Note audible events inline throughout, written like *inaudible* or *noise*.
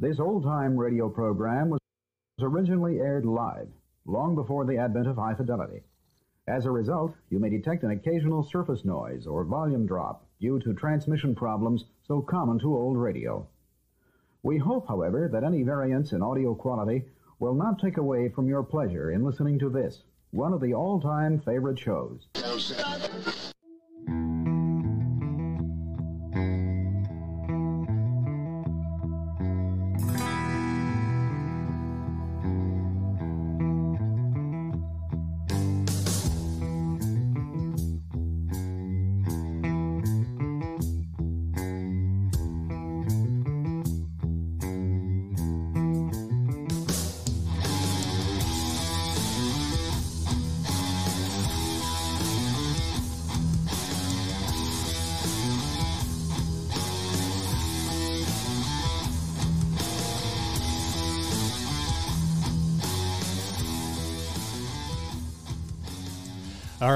This old time radio program was originally aired live, long before the advent of high fidelity. As a result, you may detect an occasional surface noise or volume drop due to transmission problems so common to old radio. We hope, however, that any variance in audio quality will not take away from your pleasure in listening to this, one of the all time favorite shows.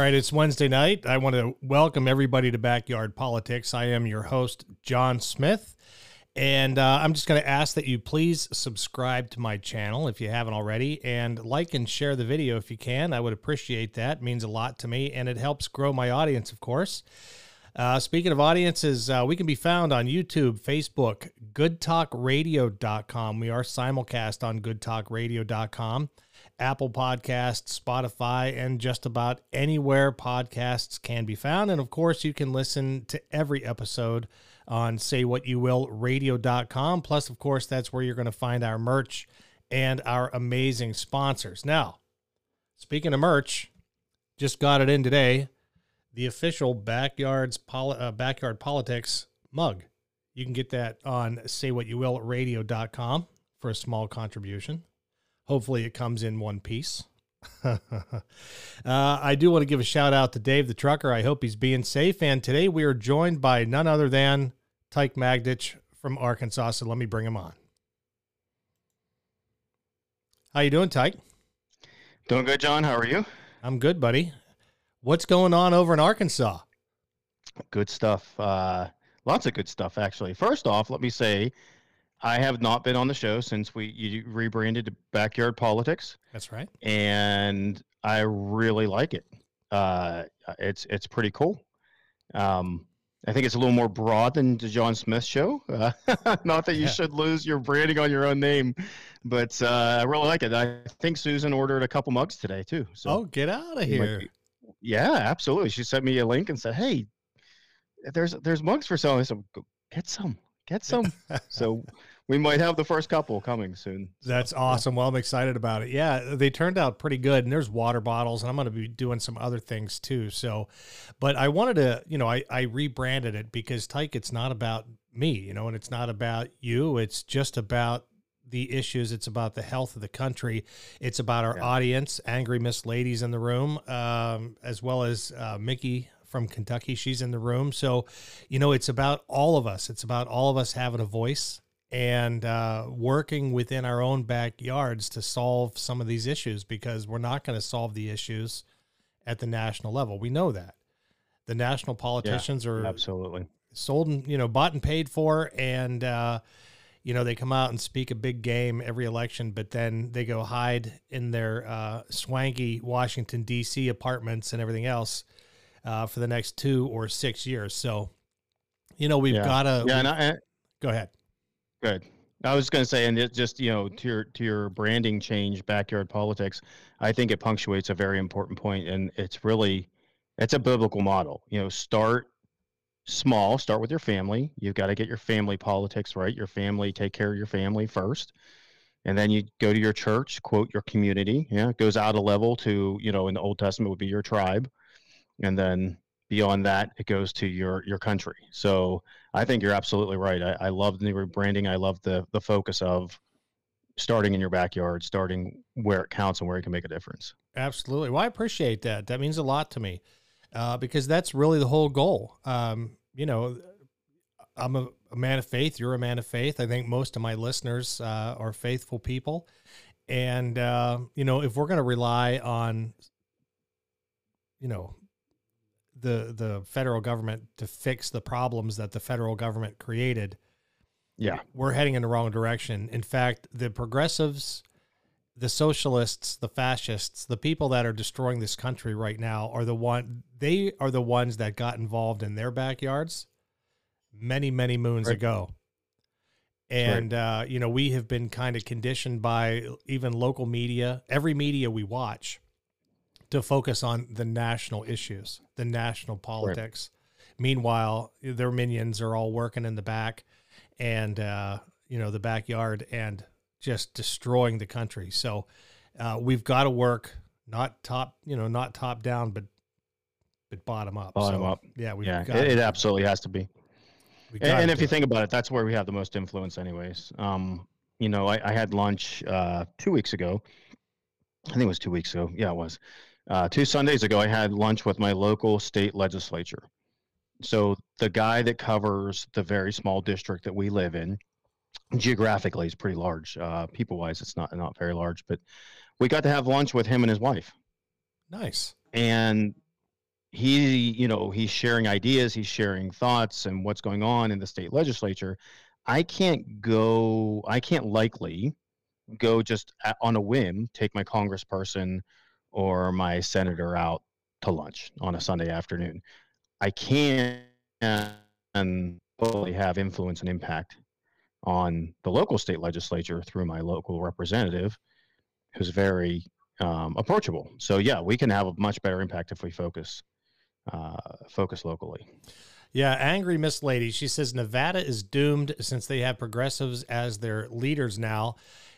Right, it's Wednesday night. I want to welcome everybody to Backyard Politics. I am your host, John Smith. And uh, I'm just going to ask that you please subscribe to my channel if you haven't already and like and share the video if you can. I would appreciate that. It means a lot to me and it helps grow my audience, of course. Uh, speaking of audiences, uh, we can be found on YouTube, Facebook, goodtalkradio.com. We are simulcast on goodtalkradio.com. Apple Podcasts, Spotify, and just about anywhere podcasts can be found. And of course, you can listen to every episode on Say What You Will Radio.com. Plus, of course, that's where you're going to find our merch and our amazing sponsors. Now, speaking of merch, just got it in today. The official backyards poli- uh, backyard politics mug. You can get that on Say What You Will Radio.com for a small contribution. Hopefully, it comes in one piece. *laughs* uh, I do want to give a shout out to Dave the trucker. I hope he's being safe. And today we are joined by none other than Tyke Magdich from Arkansas. So let me bring him on. How you doing, Tyke? Doing good, John. How are you? I'm good, buddy. What's going on over in Arkansas? Good stuff. Uh, lots of good stuff, actually. First off, let me say I have not been on the show since we you rebranded to Backyard Politics. That's right. And I really like it. Uh, it's it's pretty cool. Um, I think it's a little more broad than the John Smith show. Uh, *laughs* not that you yeah. should lose your branding on your own name, but uh, I really like it. I think Susan ordered a couple mugs today too. So oh, get out of here! Be, yeah, absolutely. She sent me a link and said, "Hey, there's there's mugs for sale." I said, "Get some, get some." *laughs* so we might have the first couple coming soon. So, That's awesome. Well, I'm excited about it. Yeah, they turned out pretty good. And there's water bottles, and I'm going to be doing some other things too. So, but I wanted to, you know, I, I rebranded it because Tyke, it's not about me, you know, and it's not about you. It's just about the issues. It's about the health of the country. It's about our yeah. audience, angry Miss Ladies in the room, um, as well as uh, Mickey from Kentucky. She's in the room. So, you know, it's about all of us. It's about all of us having a voice and uh, working within our own backyards to solve some of these issues because we're not going to solve the issues at the national level. We know that the national politicians yeah, are absolutely sold and you know bought and paid for, and uh, you know they come out and speak a big game every election, but then they go hide in their uh, swanky Washington D.C. apartments and everything else uh, for the next two or six years. So, you know we've yeah. got to yeah. I, go ahead. Good. I was going to say, and it just you know, mm-hmm. to your to your branding change, backyard politics. I think it punctuates a very important point, and it's really, it's a biblical model. You know, start small. Start with your family. You've got to get your family politics right. Your family, take care of your family first, and then you go to your church. Quote your community. Yeah, it goes out a level to you know, in the Old Testament would be your tribe, and then beyond that it goes to your your country so i think you're absolutely right. I, I love the rebranding. I love the the focus of starting in your backyard starting where it counts and where it can make a difference. Absolutely. Well i appreciate that. That means a lot to me uh, because that's really the whole goal. Um, you know i'm a, a, man of faith. You're a man of faith. I think most of my listeners uh, are faithful people. And uh, you know if we're going to rely on you know the the federal government to fix the problems that the federal government created, Yeah. we're heading in the wrong direction. In fact, the progressives, the socialists, the fascists, the people that are destroying this country right now are the one they are the ones that got involved in their backyards many, many moons Right. ago. And uh, you know, we have been kind of conditioned by even local media, every media we watch, to focus on the national issues, the national politics. Meanwhile, their minions are all working in the back and uh, you know the backyard and just destroying the country. So uh, we've got to work not top, you know, not top down, but but bottom up. Bottom So, up. Yeah, we've yeah, got it, it absolutely has to be. And, and if you it. think about it, that's where we have the most influence, anyways. Um, you know, I, I had lunch uh, two weeks ago. I think it was two weeks ago. Yeah, it was. Uh, two Sundays ago, I had lunch with my local state legislature. So the guy that covers the very small district that we live in, geographically, is pretty large. Uh, people-wise, it's not not very large, but we got to have lunch with him and his wife nice. and he you know he's sharing ideas he's sharing thoughts and what's going on in the state legislature i can't go i can't likely go just on a whim take my congressperson or my senator out to lunch on a sunday afternoon i can and totally have influence and impact on the local state legislature through my local representative who's very um, approachable. So yeah, we can have a much better impact if we focus uh, focus locally. Yeah, angry Miss Lady. She says Nevada is doomed since they have progressives as their leaders now.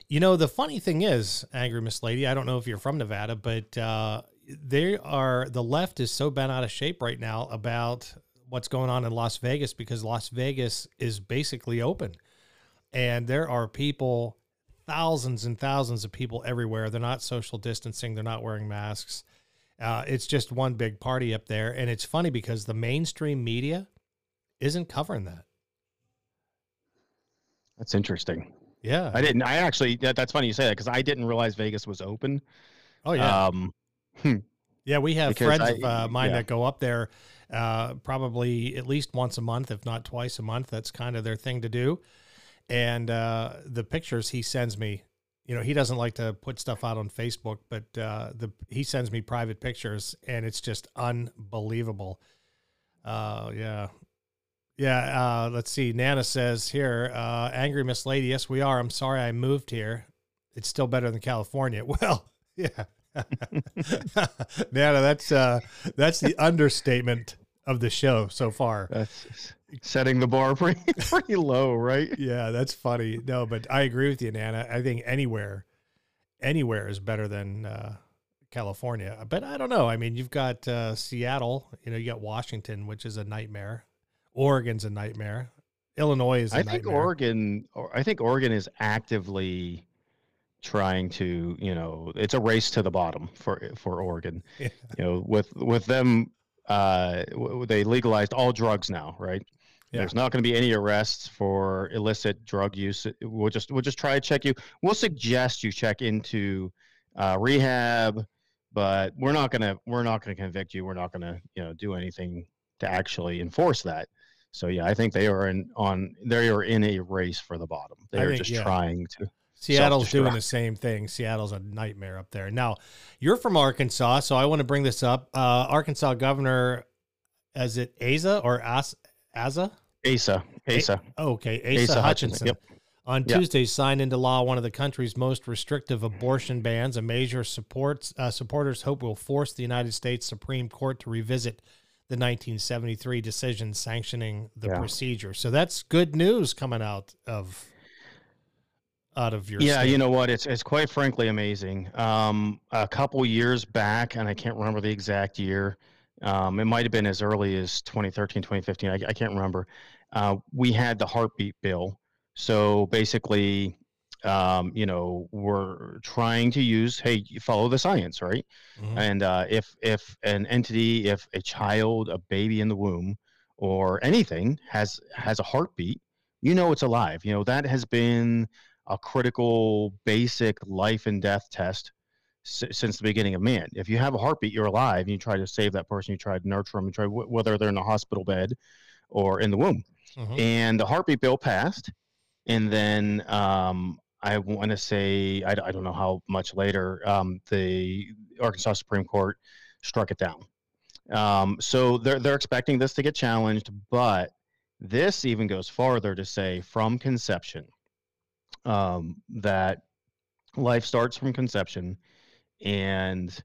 You know, the funny thing is, angry Miss Lady. I don't know if you're from Nevada, but uh, they are the left is so bent out of shape right now about what's going on in Las Vegas because Las Vegas is basically open, and there are people, thousands and thousands of people everywhere. They're not social distancing. They're not wearing masks. Uh, it's just one big party up there, and it's funny because the mainstream media isn't covering that. That's interesting. Yeah. I didn't. I actually. That, that's funny you say that because I didn't realize Vegas was open. oh yeah. Um, yeah. We have because friends I- of uh, mine yeah. that go up there, uh, probably at least once a month, if not twice a month. That's kind of their thing to do. And uh, the pictures he sends me, you know, he doesn't like to put stuff out on Facebook, but uh, the he sends me private pictures, and it's just unbelievable. Uh, yeah. Yeah, uh, let's see. Nana says here, uh, angry Miss Lady. Yes, we are. I'm sorry I moved here. It's still better than California. *laughs* Well, yeah. *laughs* Nana, that's uh, that's the understatement of the show so far. that's setting the bar *laughs* pretty pretty low, right? Yeah, that's funny. No, but I agree with you, Nana. I think anywhere, anywhere is better than uh, California. But I don't know. I mean, you've got uh, Seattle. You know, you got Washington, which is a nightmare. Oregon's a nightmare. Illinois is a I think. Oregon. Or I think Oregon is actively trying to. You know, it's a race to the bottom for for Oregon. *laughs* Yeah. You know, with with them, uh, they legalized all drugs now, right? Yeah. There's not going to be any arrests for illicit drug use. We'll just we'll just try to check you. We'll suggest you check into uh, rehab, but we're not gonna we're not gonna convict you. We're not gonna you know do anything to actually enforce that. So yeah, I think they are in on they are in a race for the bottom. They I are think, just yeah. trying to. Seattle's doing the same thing. Seattle's a nightmare up there. Now, you're from Arkansas, so I want to bring this up. Uh, Arkansas Governor, is it Asa or As- Asa? Asa, Asa, Oh, okay, Asa, Asa Hutchinson. Hutchinson, yep. On Yeah. Tuesday, signed into law one of the country's most restrictive abortion bans, a measure supports uh, supporters hope will force the United States Supreme Court to revisit the 1973 decision sanctioning the Yeah. procedure. So that's good news coming out of out of your yeah state. you know what it's it's quite frankly amazing um a couple years back and i can't remember the exact year um it might have been as early as 2013 2015 i, I can't remember uh, we had the heartbeat bill so basically um you know we're trying to use hey follow the science right Mhm. and uh, if if an entity if a child a baby in the womb or anything has has a heartbeat you know it's alive you know that has been a critical basic life and death test s- since the beginning of man if you have a heartbeat you're alive and you try to save that person you try to nurture them you try wh- whether they're in a hospital bed or in the womb Mhm. and the heartbeat bill passed and then um, I want to say I, I, don't know how much later um, the Arkansas Supreme Court struck it down. Um, so they're they're expecting this to get challenged, but this even goes farther to say from conception um, that life starts from conception, and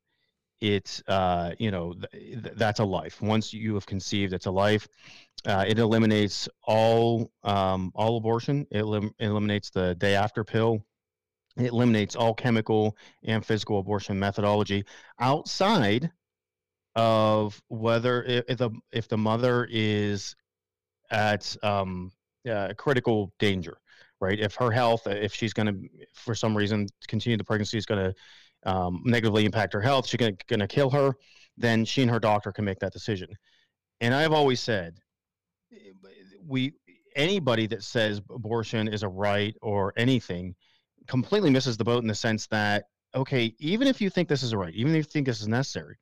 it's uh, you know th- that's a life. Once you have conceived, it's a life. Uh, it eliminates all um, all abortion. It elim- eliminates the day after pill. It eliminates all chemical and physical abortion methodology outside of whether if the if the mother is at um, uh, critical danger, right? If her health, if she's going to, for some reason, continue the pregnancy is going to um, negatively impact her health, she's going to kill her, then she and her doctor can make that decision. And I've always said, we anybody that says abortion is a right or anything completely misses the boat in the sense that okay, even if you think this is a right, even if you think this is necessary,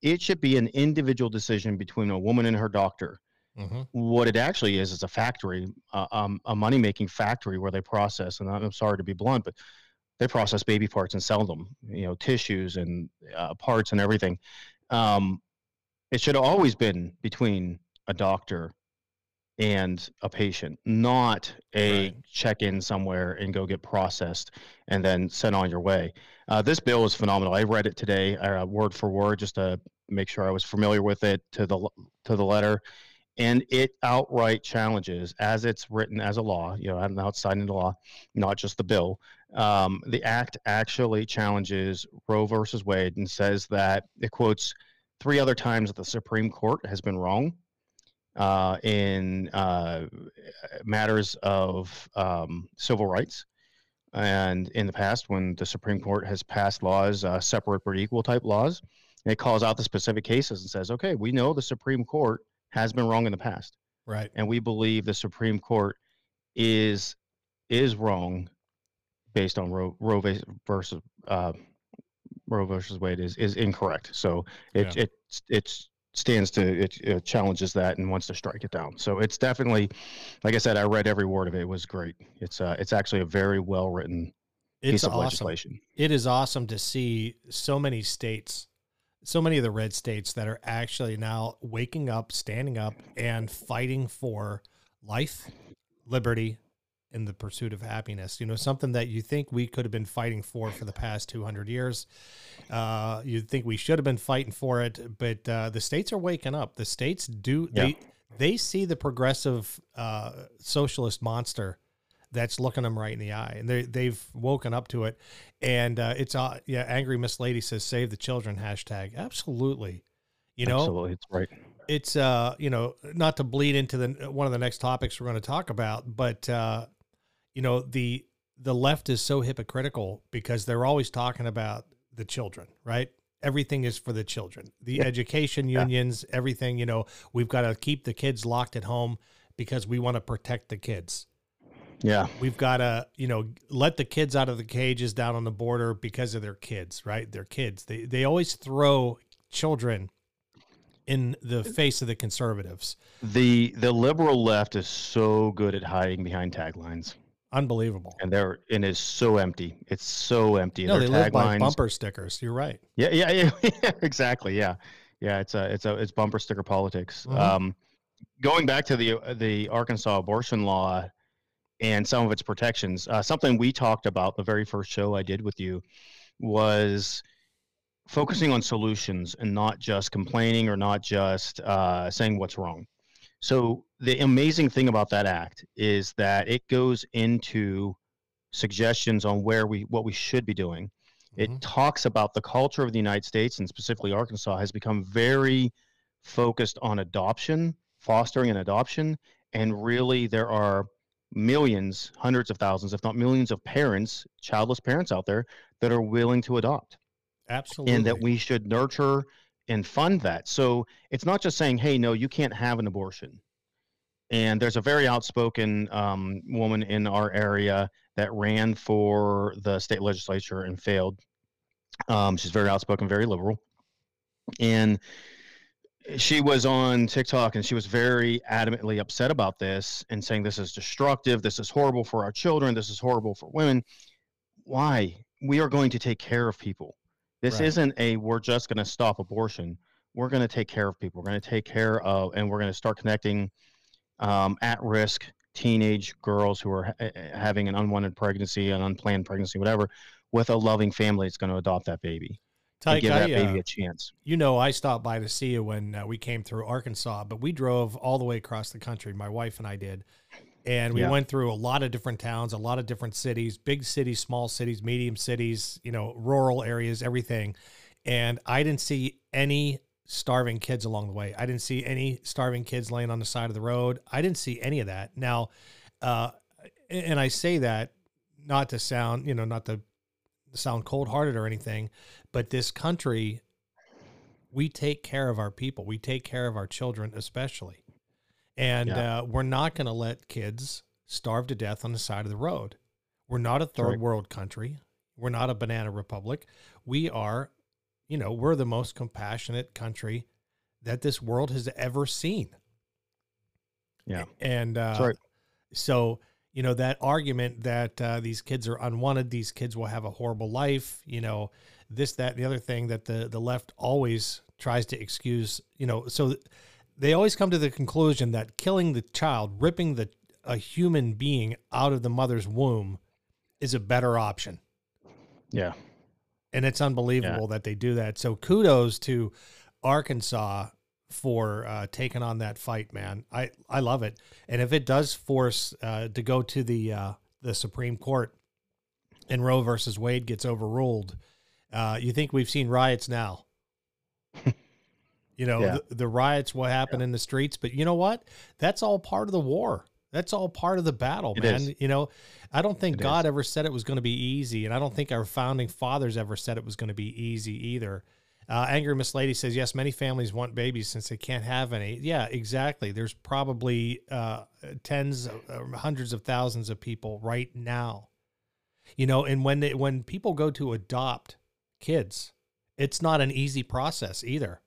it should be an individual decision between a woman and her doctor Mm-hmm. What it actually is is a factory, uh, um, a money making factory where they process. And I'm sorry to be blunt, but they process baby parts and sell them. You know, tissues and uh, parts and everything. Um, it should have always been between a doctor and a patient, not a right. check in somewhere and go get processed and then sent on your way. Uh, this bill is phenomenal. I read it today, uh, word for word, just to make sure I was familiar with it to the to the letter and it outright challenges, as it's written as a law, you know, I'm outside into law, not just the bill. Um, the act actually challenges Roe versus Wade and says that it quotes three other times that the Supreme Court has been wrong uh, in uh, matters of um, civil rights. And in the past, when the Supreme Court has passed laws, uh, separate but equal type laws, it calls out the specific cases and says, okay, we know the Supreme Court has been wrong in the past. Right. And we believe the Supreme Court is is wrong based on Roe, Roe versus uh, Roe versus Wade is is incorrect. So it yeah. it it stands to it, it, challenges that and wants to strike it down. So it's definitely, like I said, I read every word of it. It was great. It's uh it's actually a very well written piece of awesome. legislation. It is awesome to see so many states so many of the red states that are actually now waking up, standing up, and fighting for life, liberty, and the pursuit of happiness. You know, something that you think we could have been fighting for for the past 200 years. Uh, you'd think we should have been fighting for it, but uh, the states are waking up. The states do, yeah. they, they see the progressive uh, socialist monster that's looking them right in the eye, and they they've woken up to it. And uh, it's uh, yeah, angry Miss Lady says save the children hashtag absolutely. You know, absolutely, it's right. It's uh, you know, not to bleed into the one of the next topics we're going to talk about, but uh, you know, the the left is so hypocritical because they're always talking about the children, right? Everything is for the children. The yeah. education unions, yeah. everything, you know, we've got to keep the kids locked at home because we want to protect the kids. Yeah. We've got to, you know, let the kids out of the cages down on the border because of their kids, right? Their kids. They they always throw children in the face of the conservatives. The the liberal left is so good at hiding behind taglines. Unbelievable. And they're and it's so empty. It's so empty. No, they live by bumper stickers. You're right. Yeah, yeah, yeah, *laughs* yeah, exactly. Yeah. Yeah, it's a it's a it's bumper sticker politics. Mm-hmm. Um going back to the the Arkansas abortion law, and some of its protections. Uh, something we talked about the very first show I did with you was focusing on solutions and not just complaining or not just uh, saying what's wrong. So the amazing thing about that act is that it goes into suggestions on where we what we should be doing. Mm-hmm. It talks about the culture of the United States and specifically Arkansas has become very focused on adoption, fostering an adoption, and really there are millions, hundreds of thousands, if not millions of parents, childless parents out there that are willing to adopt. Absolutely. And that we should nurture and fund that. So it's not just saying, hey, no, you can't have an abortion. And there's a very outspoken um, woman in our area that ran for the state legislature and failed. Um, she's very outspoken, very liberal. And she was on TikTok and she was very adamantly upset about this and saying this is destructive, this is horrible for our children, this is horrible for women. Why? We are going to take care of people. This Right. isn't a we're just going to stop abortion. We're going to take care of people. We're going to take care of, and we're going to start connecting um, at-risk teenage girls who are ha- having an unwanted pregnancy, an unplanned pregnancy, whatever, with a loving family that's going to adopt that baby Tyke, give that I, uh, baby a chance. you know, I stopped by to see you when uh, we came through Arkansas, but we drove all the way across the country. My wife and I did. And we Yeah. went through a lot of different towns, a lot of different cities, big cities, small cities, medium cities, you know, rural areas, everything. And I didn't see any starving kids along the way. I didn't see any starving kids laying on the side of the road. I didn't see any of that. Now, uh, and I say that not to sound, you know, not to sound cold hearted or anything, but this country, we take care of our people. We take care of our children, especially. And Yeah. uh, we're not going to let kids starve to death on the side of the road. We're not a third right. world country. We're not a banana republic. We are, you know, we're the most compassionate country that this world has ever seen. Yeah. And uh, right. so, you know, that argument that uh, these kids are unwanted, these kids will have a horrible life, you know, this, that, the other thing that the, the left always tries to excuse, you know, so they always come to the conclusion that killing the child, ripping the a human being out of the mother's womb is a better option. Yeah. And it's unbelievable that they do that. So kudos to Arkansas for uh, taking on that fight, man. I, I love it. And if it does force uh, to go to the uh, the Supreme Court and Roe versus Wade gets overruled, uh, you think we've seen riots now? *laughs* you know, Yeah. the, the riots will happen in the streets, but you know what? That's all part of the war. That's all part of the battle, It man. is. You know, I don't think It God is. ever said it was going to be easy, and I don't think our founding fathers ever said it was going to be easy either. Uh, Angry Miss Lady says, yes, many families want babies since they can't have any. Yeah, exactly. There's probably uh, tens, uh, hundreds of thousands of people right now. You know, and when they, when people go to adopt kids, it's not an easy process either.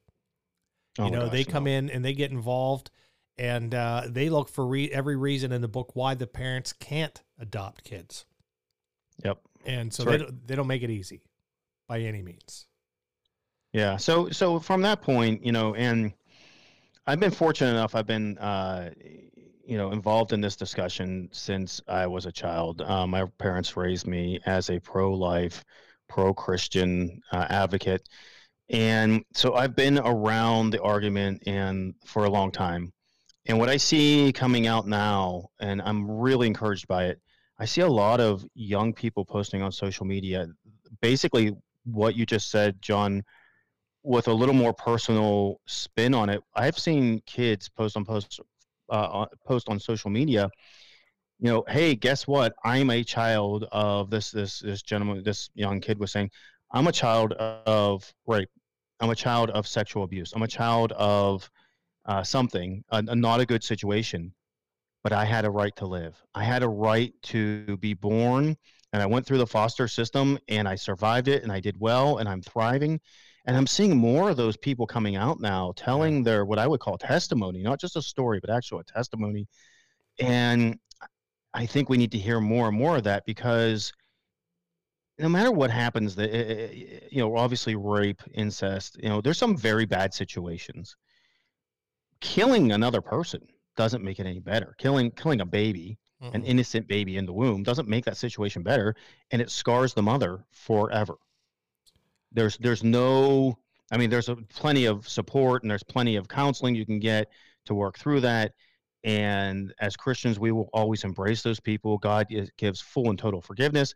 Oh you know, gosh, they come no. in and they get involved, and uh, they look for re- every reason in the book why the parents can't adopt kids, Yep. and so That's they right. don't, they don't make it easy by any means. Yeah. So so from that point, you know, and I've been fortunate enough. I've been, uh, you know, involved in this discussion since I was a child. Uh, my parents raised me as a pro-life, pro-Christian uh, advocate, and so I've been around the argument and for a long time. And what I see coming out now, and I'm really encouraged by it. I see a lot of young people posting on social media, basically what you just said, John with a little more personal spin on it. I've seen kids post on post uh, post on social media. You know, hey, guess what? I'm a child of this this this gentleman. This young kid was saying, I'm a child of rape. I'm a child of sexual abuse. I'm a child of uh, something, a, a not a good situation. But I had a right to live. I had a right to be born, and I went through the foster system, and I survived it, and I did well, and I'm thriving and i'm seeing more of those people coming out now telling their what i would call testimony not just a story but actual testimony and i think we need to hear more and more of that because no matter what happens the eh, eh, you know obviously rape incest you know there's some very bad situations. Killing another person doesn't make it any better. Killing killing a baby an Mm-mm. innocent baby in the womb doesn't make that situation better and it scars the mother forever. There's there's no i mean there's a, plenty of support and there's plenty of counseling you can get to work through that and as christians we will always embrace those people. God is, gives full and total forgiveness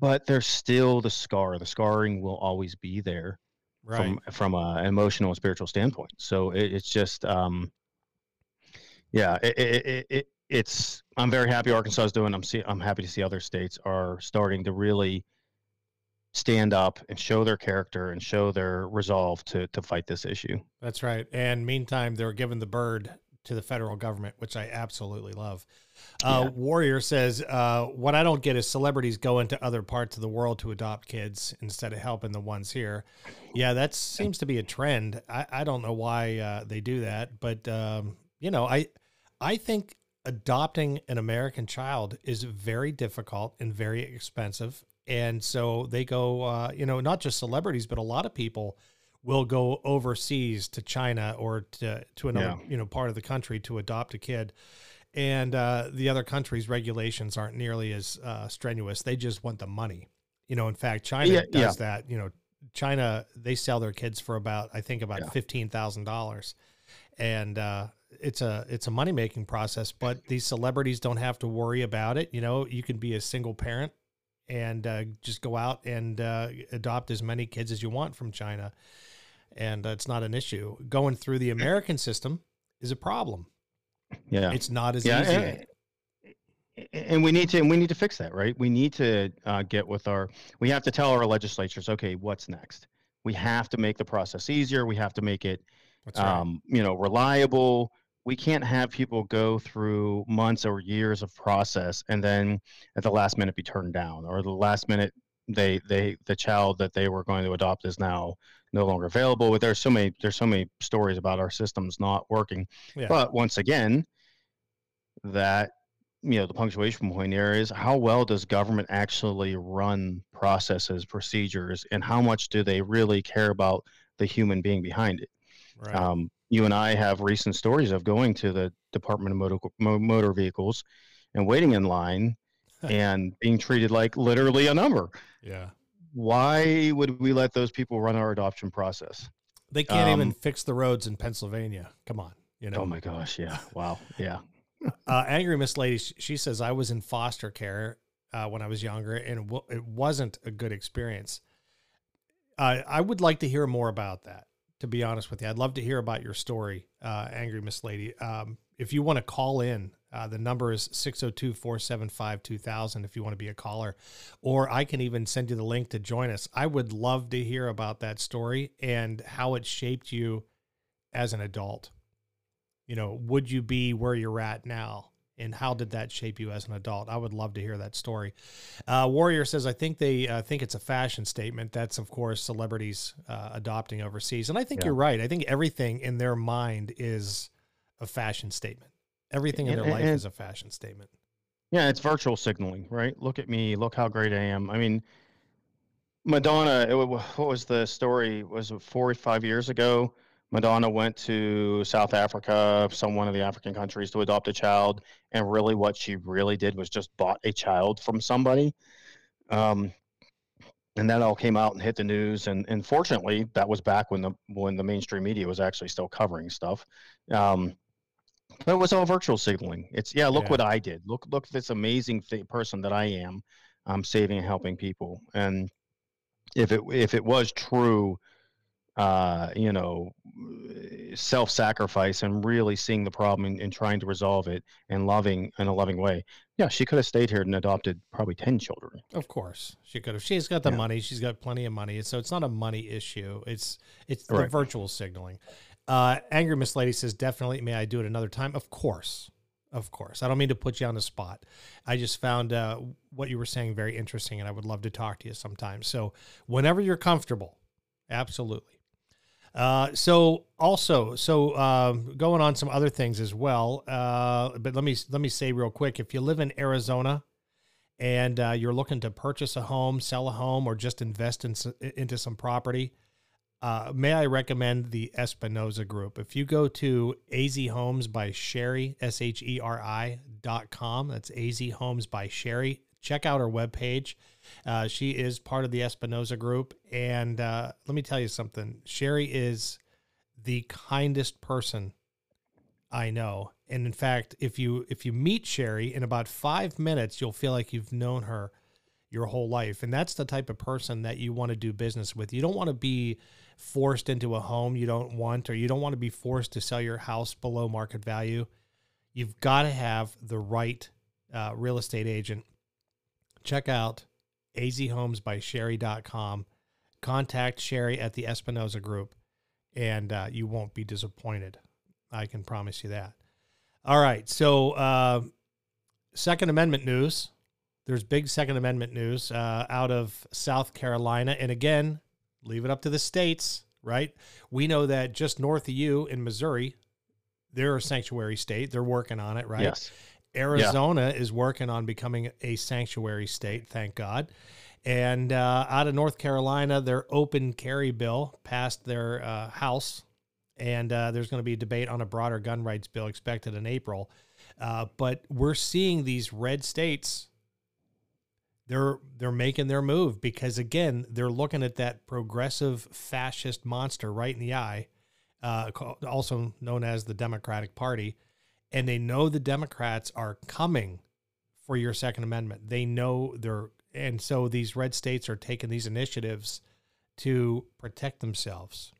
but there's still the scar the scarring will always be there right. from from a emotional and spiritual standpoint. So it, it's just, um, yeah, it, it, it, it, it's. I'm very happy Arkansas is doing. I'm see. I'm happy to see other states are starting to really stand up and show their character and show their resolve to to fight this issue. That's right. And meantime, they're giving the bird to the federal government, which I absolutely love. Uh, yeah. Warrior says, uh, What I don't get is celebrities go into other parts of the world to adopt kids instead of helping the ones here. Yeah, that seems to be a trend. I, I don't know why uh, they do that, but, um, you know, I, I think adopting an American child is very difficult and very expensive. And so they go, uh, you know, not just celebrities, but a lot of people will go overseas to China or to, to another, yeah. you know, part of the country to adopt a kid. And uh, the other countries' regulations aren't nearly as uh, strenuous. They just want the money. You know, in fact, China yeah, does yeah. that. You know, China they sell their kids for about I think about fifteen thousand dollars, and uh, it's a it's a money making process. But these celebrities don't have to worry about it. You know, you can be a single parent and uh, just go out and uh, adopt as many kids as you want from China and it's not an issue. Going through the American system is a problem. Yeah, it's not as yeah, easy. And, and we need to and we need to fix that, right? We need to uh, get with our. We have to tell our legislatures, okay, what's next? We have to make the process easier. We have to make it, right. um, you know, reliable. We can't have people go through months or years of process and then at the last minute be turned down, or the last minute they they the child that they were going to adopt is now no longer available. But there's so many there's so many stories about our systems not working. Yeah. But once again, that you know the punctuation point here is how well does government actually run processes, procedures, and how much do they really care about the human being behind it? Right. Um, you and I have recent stories of going to the Department of Motor, Motor Vehicles and waiting in line *laughs* and being treated like literally a number. Yeah why would we let those people run our adoption process? They can't um, even fix the roads in Pennsylvania. Come on, you know. Oh my gosh, yeah, wow, yeah. *laughs* uh, Angry Miss Lady, she says I was in foster care uh, when I was younger, and it, w- it wasn't a good experience. Uh, I would like to hear more about that. To be honest with you, I'd love to hear about your story, uh, Angry Miss Lady. Um, if you want to call in, uh, the number is 602 475 2000 if you want to be a caller. Or I can even send you the link to join us. I would love to hear about that story and how it shaped you as an adult. You know, would you be where you're at now? And how did that shape you as an adult? I would love to hear that story. Uh, Warrior says, I think they uh, think it's a fashion statement. That's, of course, celebrities uh, adopting overseas. And I think yeah. you're right. I think everything in their mind is a fashion statement. Everything in their and, life and, is a fashion statement. Yeah, it's virtual signaling, right? Look at me. Look how great I am. I mean, Madonna. It, what was the story? Was it four or five years ago? Madonna went to South Africa, some one of the African countries, to adopt a child, and really, what she really did was just bought a child from somebody. Um, and that all came out and hit the news. And, and fortunately, that was back when the when the mainstream media was actually still covering stuff. Um, it was all virtual signaling. It's yeah. Look yeah. what I did. Look look this amazing th- person that I am. I'm saving and helping people. And if it if it was true, uh, you know, self-sacrifice and really seeing the problem and, and, trying to resolve it and loving in a loving way. Yeah, she could have stayed here and adopted probably ten children. Of course, she could have. She's got the yeah. money. She's got plenty of money, so it's not a money issue. It's it's the right. virtual signaling. Uh, Angry Miss Lady says, definitely. May I do it another time? Of course. Of course. I don't mean to put you on the spot. I just found uh, what you were saying very interesting, and I would love to talk to you sometime. So, whenever you're comfortable, absolutely. Uh, so also, so uh, going on some other things as well. Uh, but let me let me say real quick: if you live in Arizona and uh, you're looking to purchase a home, sell a home, or just invest in, into some property, uh, may I recommend the Espinoza Group? If you go to AZ Homes by Sheri, S H E R I dot com, that's AZ Homes by Sheri. Check out her webpage. Uh, she is part of the Espinoza Group. And uh, let me tell you something Sheri is the kindest person I know. And in fact, if you if you meet Sheri in about five minutes, you'll feel like you've known her your whole life. And that's the type of person that you want to do business with. You don't want to be forced into a home you don't want, or you don't want to be forced to sell your house below market value. You've got to have the right uh, real estate agent. Check out azhomesbysheri.com. Contact Sheri at the Espinoza Group, and uh, you won't be disappointed. I can promise you that. All right. So, uh, Second Amendment news. There's big Second Amendment news uh, out of South Carolina. And again, leave it up to the states, right? We know that just north of you in Missouri, they're a sanctuary state. They're working on it, right? Yes. Arizona is working on becoming a sanctuary state, thank God. And uh, out of North Carolina, their open carry bill passed their uh, House, and uh, there's going to be a debate on a broader gun rights bill expected in April. Uh, but we're seeing these red states. They're they're making their move because again they're looking at that progressive fascist monster right in the eye, uh, also known as the Democratic Party, and they know the Democrats are coming for your Second Amendment. They know they're, and so these red states are taking these initiatives to protect themselves.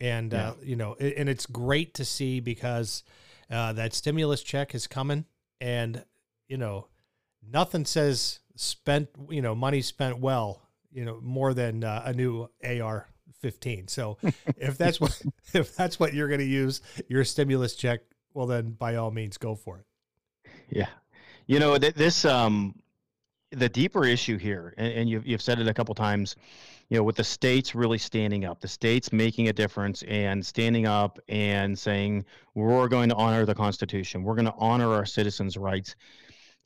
And, uh, you know, and it's great to see because uh, that stimulus check is coming. And, you know, nothing says spent, you know, money spent well, you know, more than uh, a new AR 15. So *laughs* if that's what, *laughs* if that's what you're going to use your stimulus check well then by all means go for it. Yeah. You know th- this um the deeper issue here and, and you've, you've said it a couple times you know with the states really standing up the states making a difference and standing up and saying we're going to honor the constitution. We're going to honor our citizens rights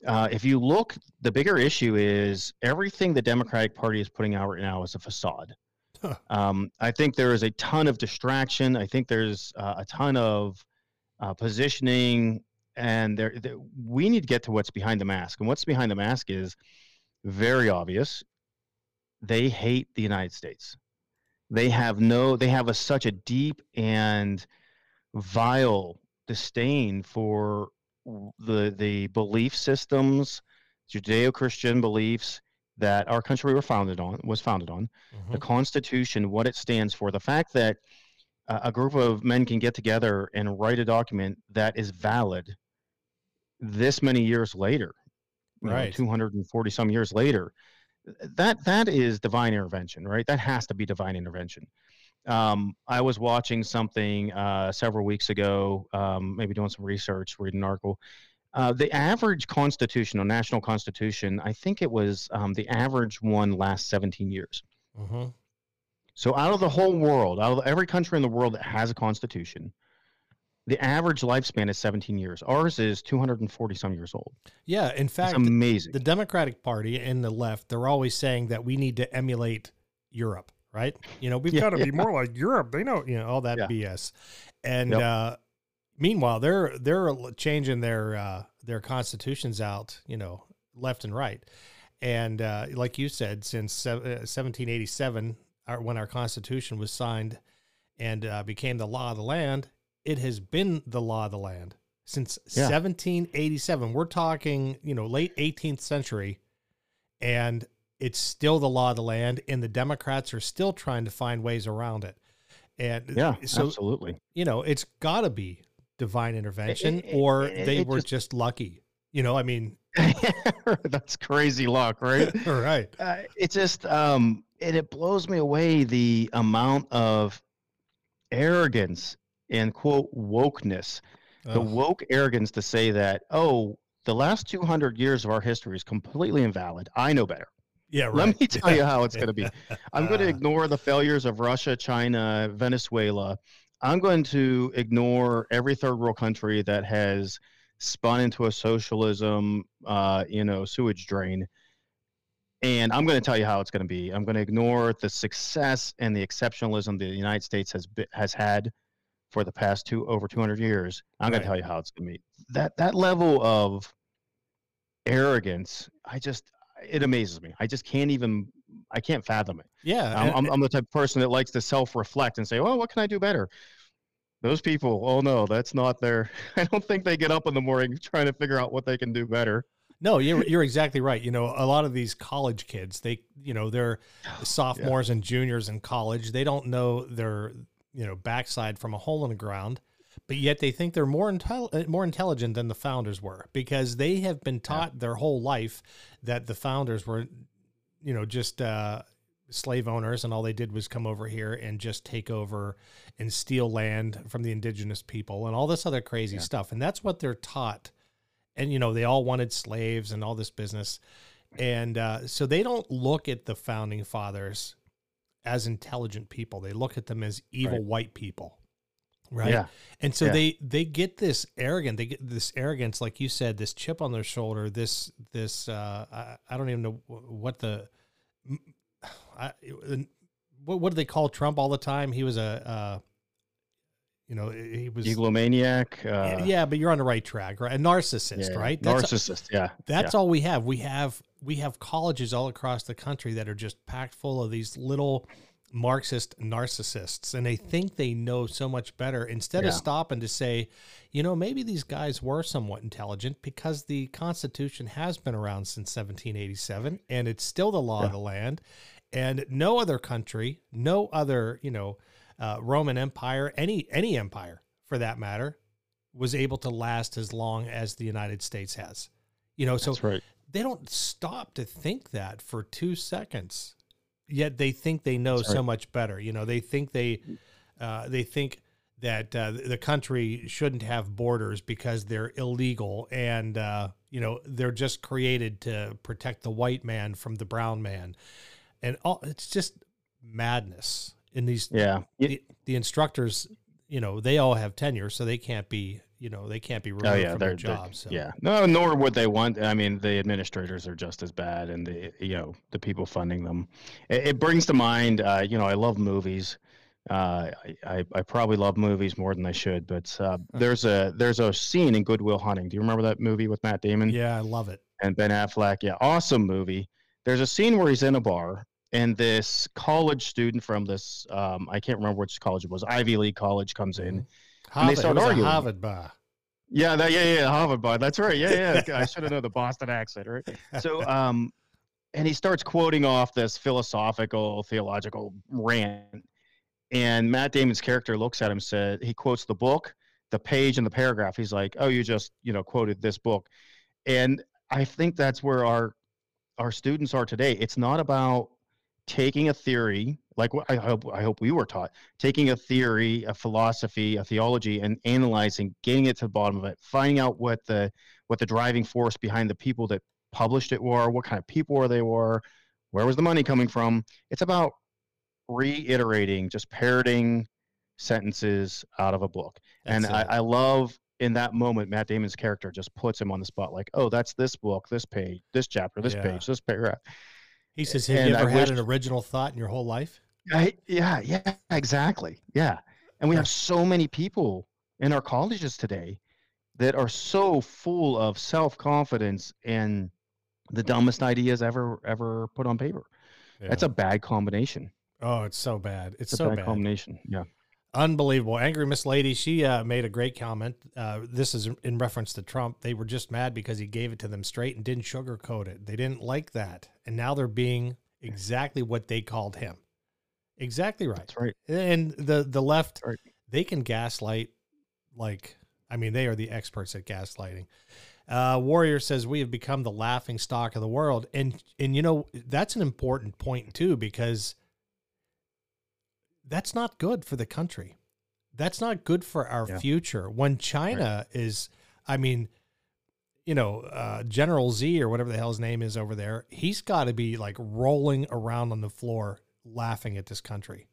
uh, if you look the bigger issue is everything the democratic party is putting out right now is a facade huh. um, i think there is a ton of distraction i think there's uh, a ton of uh, positioning, and there, we need to get to what's behind the mask. And what's behind the mask is very obvious. They hate the United States. They have no. They have a such a deep and vile disdain for the the belief systems, Judeo-Christian beliefs that our country were founded on was founded on, mm-hmm. the Constitution, what it stands for, the fact that a group of men can get together and write a document that is valid this many years later right. 240 some years later that that is divine intervention right? That has to be divine intervention um, i was watching something uh, several weeks ago um, maybe doing some research reading an article uh, the average constitutional, national constitution i think it was um, the average one last 17 years mm-hmm. So out of the whole world, out of every country in the world that has a constitution, the average lifespan is 17 years. Ours is 240 some years old. Yeah, in fact, it's amazing. The Democratic Party and the left, they're always saying that we need to emulate Europe, right? You know, we've yeah, got to yeah. be more like Europe. They know, you know, all that yeah. BS. And yep. uh, meanwhile, they're they're changing their uh, their constitutions out, you know, left and right. And uh, like you said, since 1787, our, when our Constitution was signed and uh, became the law of the land, it has been the law of the land since yeah. 1787. We're talking, you know, late 18th century, and it's still the law of the land, and the Democrats are still trying to find ways around it. And yeah, so, absolutely. You know, it's got to be divine intervention, it, it, or it, they were just, just lucky. You know, I mean, *laughs* that's crazy luck, right? *laughs* right. Uh, it's just, um, and it blows me away the amount of arrogance and quote wokeness the woke arrogance to say that oh the last 200 years of our history is completely invalid i know better yeah right. let me *laughs* tell you how it's going to be *laughs* i'm going to ignore the failures of russia china venezuela i'm going to ignore every third world country that has spun into a socialism uh, you know sewage drain and I'm going to tell you how it's going to be. I'm going to ignore the success and the exceptionalism the United States has has had for the past two over 200 years. I'm right. going to tell you how it's going to be. That that level of arrogance, I just it amazes me. I just can't even I can't fathom it. Yeah, I'm, I'm, I'm the type of person that likes to self-reflect and say, "Well, what can I do better?" Those people, oh no, that's not their. *laughs* I don't think they get up in the morning *laughs* trying to figure out what they can do better. No, you're you're exactly right. You know, a lot of these college kids, they you know, they're *sighs* sophomores yeah. and juniors in college. They don't know their you know backside from a hole in the ground, but yet they think they're more intel- uh, more intelligent than the founders were because they have been taught yeah. their whole life that the founders were, you know, just uh, slave owners, and all they did was come over here and just take over and steal land from the indigenous people and all this other crazy Yeah. stuff. And that's what they're taught. And you know, they all wanted slaves and all this business, and uh, so they don't look at the founding fathers as intelligent people. They look at them as evil Right. white people. Right. Yeah. And so Yeah. they they get this arrogant, they get this arrogance, like you said, this chip on their shoulder, this this uh, I, I don't even know what the *sighs* I, what what do they call Trump all the time? He was a uh, you know he was Egomaniac. Uh, yeah, but you're on the right track, right? A narcissist, yeah, right? That's Narcissist. yeah. that's all we have. We have we have colleges all across the country that are just packed full of these little Marxist narcissists, and they think they know so much better. Instead of stopping to say, you know, maybe these guys were somewhat intelligent because the Constitution has been around since 1787, and it's still the law of the land, and no other country, no other, you know, uh, Roman Empire, any any empire for that matter, was able to last as long as the United States has. You know, so right. they don't stop to think that for two seconds yet they think they know That's so much better you know they think they uh, they think that uh, the country shouldn't have borders because they're illegal and uh, you know they're just created to protect the white man from the brown man and all it's just madness in these Yeah. The, the instructors you know they all have tenure so they can't be you know they can't be removed Oh yeah, from their jobs so. yeah. No, nor would they want. I mean, the administrators are just as bad, and the you know the people funding them. It, it brings to mind. Uh, you know, I love movies. Uh, I, I I probably love movies more than I should, but uh, there's a there's a scene in Good Will Hunting. Do you remember that movie with Matt Damon yeah i love it and Ben Affleck? Yeah, awesome movie. There's a scene where he's in a bar, and this college student from this um, I can't remember which college it was, Ivy League college, comes in. And they Harvard, start arguing. Harvard bar. Yeah, that, yeah, yeah, Harvard bud. That's right. Yeah, yeah. I *laughs* should have known the Boston accent, right? So, um, and he starts quoting off this philosophical, theological rant, and Matt Damon's character looks at him, said he quotes the book, the page, and the paragraph. He's like, "Oh, you just you know quoted this book," and I think that's where our our students are today. It's not about taking a theory like what I hope I hope we were taught, taking a theory, a philosophy, a theology, and analyzing, getting it to the bottom of it, finding out what the what the driving force behind the people that published it were, what kind of people were they were, where was the money coming from. It's about reiterating, just parroting sentences out of a book. and I. I love in that moment Matt Damon's character just puts him on the spot, like, oh, that's this book, this page, this chapter, this Yeah. page, this paragraph. He says, "Have and you I ever had wish- an original thought in your whole life?" I, yeah, yeah, exactly. Yeah. And we have so many people in our colleges today that are so full of self-confidence and the dumbest ideas ever ever put on paper. That's a bad combination. oh, it's so bad. It's, It's a so bad, bad. combination. Yeah. Unbelievable. Angry Miss Lady, she uh, made a great comment. Uh, this is in reference to Trump. They were just mad because he gave it to them straight and didn't sugarcoat it. They didn't like that. And now they're being exactly what they called him. Exactly right. That's right. And the the left, Right. they can gaslight like I mean, they are the experts at gaslighting. Uh, Warrior says we have become the laughing stock of the world, and and you know that's an important point too because that's not good for the country. That's not good for our Yeah. future. When China is, I mean, you know, uh, General Z or whatever the hell his name is over there, he's got to be like rolling around on the floor laughing at this country,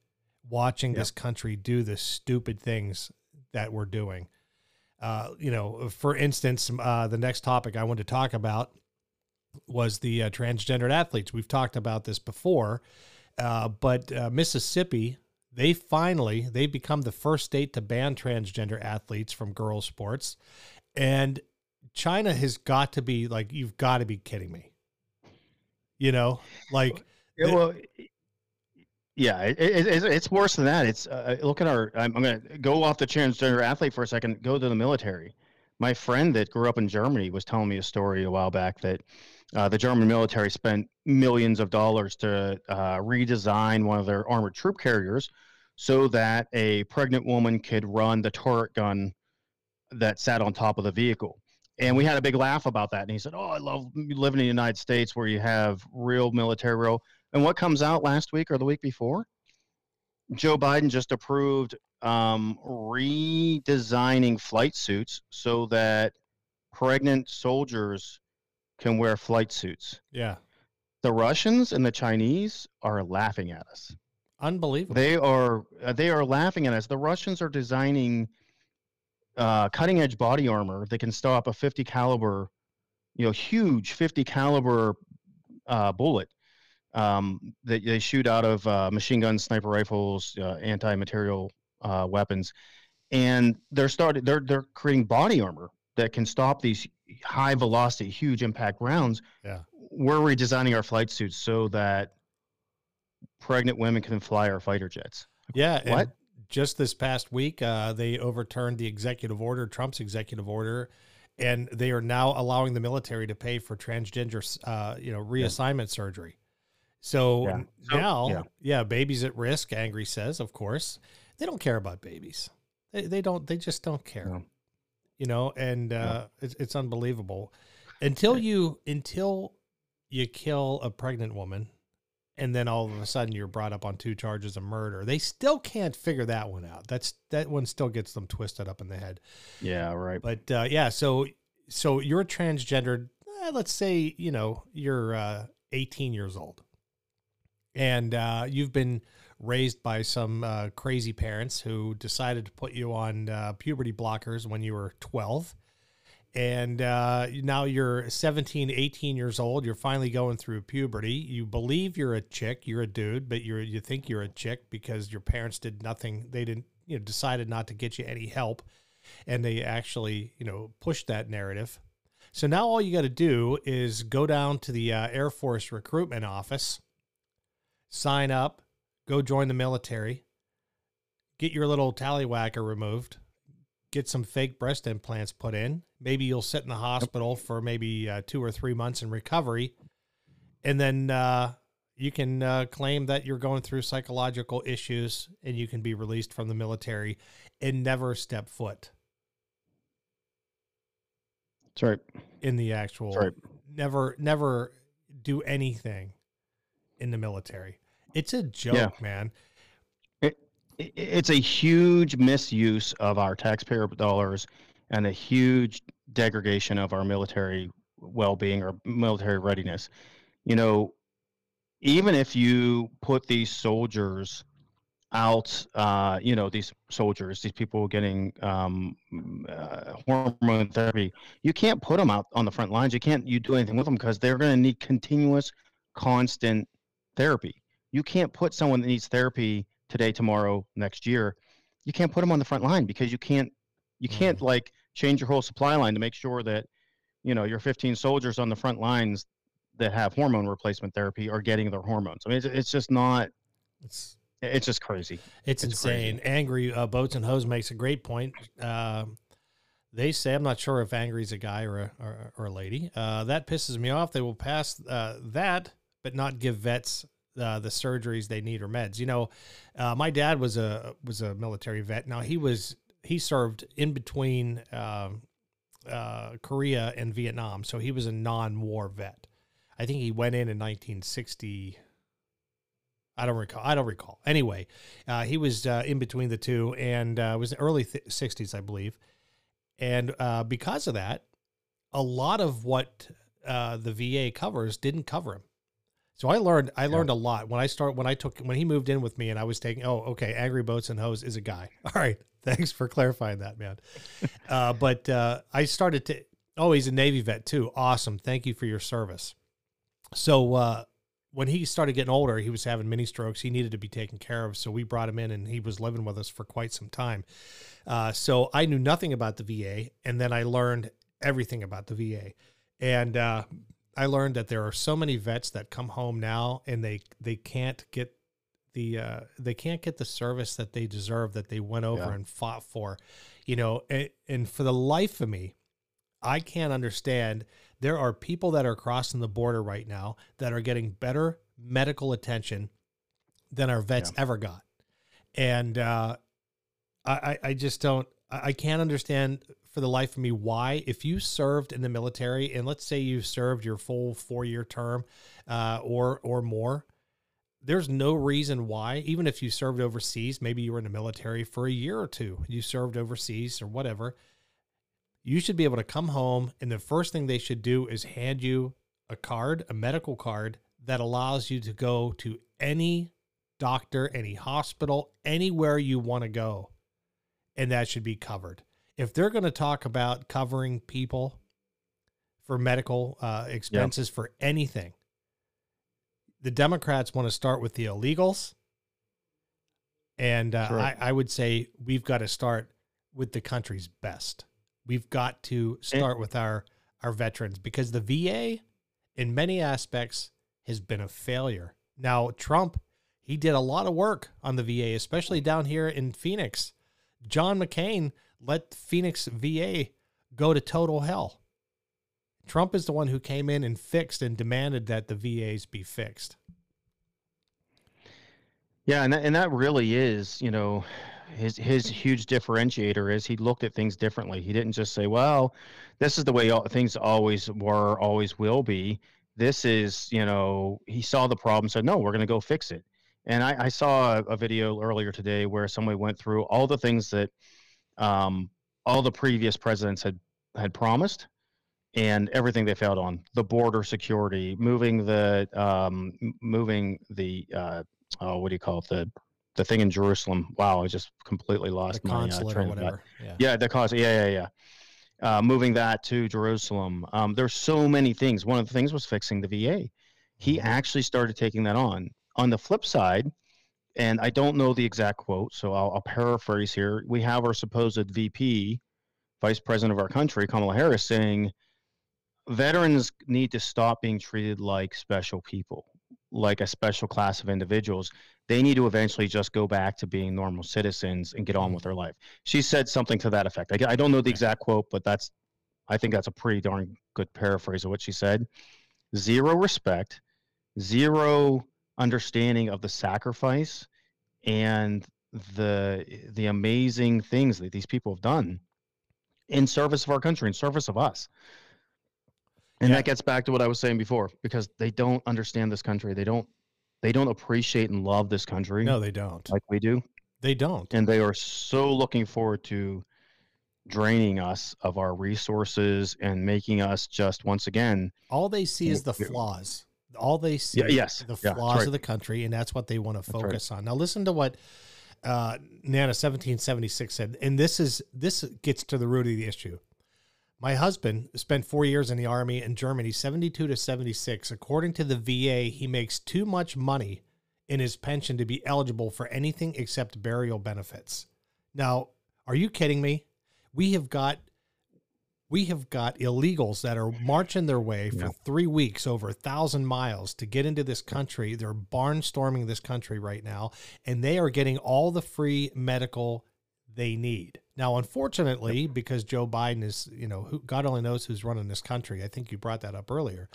watching this country do the stupid things that we're doing. Uh, you know, for instance, uh, the next topic I wanted to talk about was the uh, transgendered athletes. We've talked about this before, uh, but uh, Mississippi, they finally they've become the first state to ban transgender athletes from girls' sports, and China has got to be like, you've got to be kidding me. You know, like Yeah, well, yeah, it, it, it's- it's worse than that. It's uh, look at our. I'm, I'm going to go off the transgender athlete for a second. Go to the military. My friend that grew up in Germany was telling me a story a while back that uh, the German military spent millions of dollars to uh, redesign one of their armored troop carriers so that a pregnant woman could run the turret gun that sat on top of the vehicle. And we had a big laugh about that. And he said, "Oh, I love living in the United States where you have real military, real." And what comes out last week or the week before? Joe Biden just approved um, redesigning flight suits so that pregnant soldiers can wear flight suits. Yeah. The Russians and the Chinese are laughing at us. Unbelievable. They are uh, they are laughing at us. The Russians are designing uh, cutting edge body armor that can stop a 50 caliber, you know, huge 50 caliber uh, bullet um, that they shoot out of uh, machine guns, sniper rifles, uh, anti-material uh, weapons, and they're started. They're they're creating body armor that can stop these high velocity, huge impact rounds. Yeah, we're redesigning our flight suits so that pregnant women can fly our fighter jets. Yeah. What? Just this past week, uh, they overturned the executive order, Trump's executive order, and they are now allowing the military to pay for transgender, uh, you know, reassignment yeah. surgery. So, yeah. now, yeah. yeah, babies at risk. Angry says, of course, they don't care about babies. They, they don't. They just don't care. No. You know, and uh, it's, it's unbelievable until you until you kill a pregnant woman and then all of a sudden you're brought up on two charges of murder. They still can't figure that one out. That's that one still gets them twisted up in the head. Yeah, right. But uh, yeah, so so you're transgendered. Eh, let's say you know you're uh, 18 years old, and uh, you've been raised by some uh, crazy parents who decided to put you on uh, puberty blockers when you were 12 and uh, now you're 17 18 years old you're finally going through puberty you believe you're a chick you're a dude but you're you think you're a chick because your parents did nothing they didn't you know decided not to get you any help and they actually you know pushed that narrative so now all you got to do is go down to the uh, air force recruitment office sign up go join the military get your little tallywhacker removed get some fake breast implants put in. Maybe you'll sit in the hospital for maybe uh, two or three months in recovery, and then uh, you can uh, claim that you're going through psychological issues, and you can be released from the military and never step foot. That's right. In the actual, right. never, never do anything in the military. It's a joke, yeah. man it's a huge misuse of our taxpayer dollars and a huge degradation of our military well-being or military readiness. You know even if you put these soldiers out uh, you know these soldiers these people getting um, uh, hormone therapy you can't put them out on the front lines. You can't you do anything with them because they're going to need continuous constant therapy. You can't put someone that needs therapy today, tomorrow, next year, you can't put them on the front line because you can't you can't mm. like change your whole supply line to make sure that you know your 15 soldiers on the front lines that have hormone replacement therapy are getting their hormones. I mean, it's, it's just not. It's it's just crazy. It's, it's insane. Crazy. Angry uh, boats and hose makes a great point. Uh, they say I'm not sure if angry's a guy or a, or, or a lady. Uh, that pisses me off. They will pass uh, that, but not give vets uh, the surgeries they need or meds. You know, uh, my dad was a was a military vet. Now he was he served in between um, uh, Korea and Vietnam, so he was a non-war vet. I think he went in in 1960. I don't recall. I don't recall. Anyway, uh, he was uh, in between the two, and uh, was the early th- 60s, I believe. And because of that, a lot of what the VA covers didn't cover him. So I learned I learned yeah. a lot. When I start when I took when he moved in with me and I was taking oh okay angry boats and hose is a guy. *laughs* All right. Thanks for clarifying that man. *laughs* Uh, but uh, I started to oh he's a Navy vet too. Awesome. Thank you for your service. So uh, when he started getting older he was having mini strokes. He needed to be taken care of. So we brought him in and he was living with us for quite some time. Uh, so I knew nothing about the VA and then I learned everything about the VA and uh, I learned that there are so many vets that come home now and they they can't get the uh, they can't get the service that they deserve that they went over yeah. and fought for, you know. And, and for the life of me, I can't understand. There are people that are crossing the border right now that are getting better medical attention than our vets yeah. ever got, and uh, I I just don't I can't understand for the life of me why, if you served in the military and let's say you served your full four year term uh, or or more, there's no reason why, even if you served overseas, maybe you were in the military for a year or two, you served overseas or whatever, you should be able to come home and the first thing they should do is hand you a card, a medical card that allows you to go to any doctor, any hospital, anywhere you want to go. And that should be covered. If they're going to talk about covering people for medical uh, expenses yep. for anything, the Democrats want to start with the illegals. And uh, sure. I, I would say we've got to start with the country's best. We've got to start with our our veterans because the VA, in many aspects, has been a failure. Now Trump, he did a lot of work on the VA, especially down here in Phoenix. John McCain let Phoenix VA go to total hell. Trump is the one who came in and fixed and demanded that the VAs be fixed. Yeah, and that, and that really is, you know, his his huge differentiator is he looked at things differently. He didn't just say, "Well, this is the way all, things always were, always will be." This is, you know, he saw the problem, said, "No, we're going to go fix it." And I, I saw a, a, video earlier today where somebody went through all the things that um, all the previous presidents had had promised, and everything they failed on the border security moving the um, moving the uh, oh, what do you call it? The the thing in Jerusalem. Wow I just completely lost the my uh, train of thought. yeah. yeah the consulate yeah yeah yeah. Uh, moving that to Jerusalem. Um, there's so many things. One of the things was fixing the VA he mm-hmm. actually started taking that on. On the flip side and I don't know the exact quote so I'll, I'll paraphrase here we have our supposed VP vice president of our country Kamala Harris saying veterans need to stop being treated like special people, like a special class of individuals. They need to eventually just go back to being normal citizens and get on mm-hmm. with their life. She said something to that effect. I, I don't know the exact quote, but that's, I think that's a pretty darn good paraphrase of what she said. Zero respect, zero understanding of the sacrifice and the eh, the amazing things that these people have done in service of our country, in service of us. And yeah. that gets back to what I was saying before because they don't understand this country. They don't they don't appreciate and love this country. No, they don't. Like we do. They don't. And they are so looking forward to draining us of our resources and making us just once again all they see is the flaws. All they see yeah, yes. the flaws right. of the country and that's what they want to focus right. on. Now listen to what uh, Nana 1776 said and this is this gets to the root of the issue. My husband spent four years in the army in Germany, 72 to 76. According to the VA, he makes too much money in his pension to be eligible for anything except burial benefits. Now, are you kidding me? We have got we have got illegals that are marching their way for three weeks over a thousand miles to get into this country. They're barnstorming this country right now, and they are getting all the free medical they need. Now, unfortunately, because Joe Biden is, you know, who, God only knows who's running this country. I think you brought that up earlier,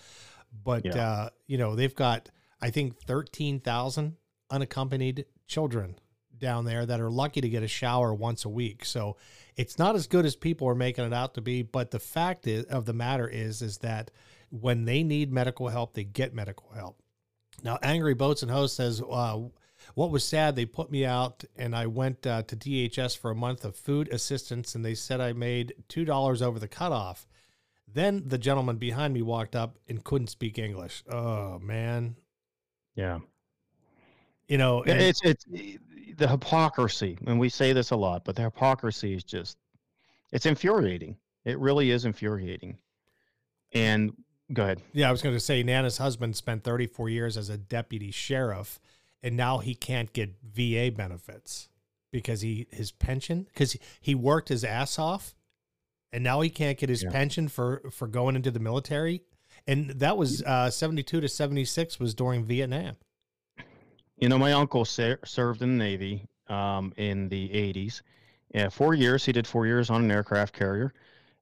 but yeah. uh, you know, they've got I think thirteen thousand unaccompanied children down there that are lucky to get a shower once a week. So it's not as good as people are making it out to be. But the fact is, of the matter is, is that when they need medical help, they get medical help. Now, Angry Boats and Host says, uh, what was sad, they put me out and I went uh, to DHS for a month of food assistance and they said I made $2 over the cutoff. Then the gentleman behind me walked up and couldn't speak English. Oh, man. Yeah. You know, and, it's, it's the hypocrisy. And we say this a lot, but the hypocrisy is just, it's infuriating. It really is infuriating. And go ahead. Yeah, I was going to say Nana's husband spent 34 years as a deputy sheriff and now he can't get VA benefits because he his pension because he worked his ass off, and now he can't get his yeah. pension for for going into the military, and that was uh, seventy two to seventy six was during Vietnam. You know, my uncle ser- served in the Navy um, in the eighties. Yeah, four years. He did four years on an aircraft carrier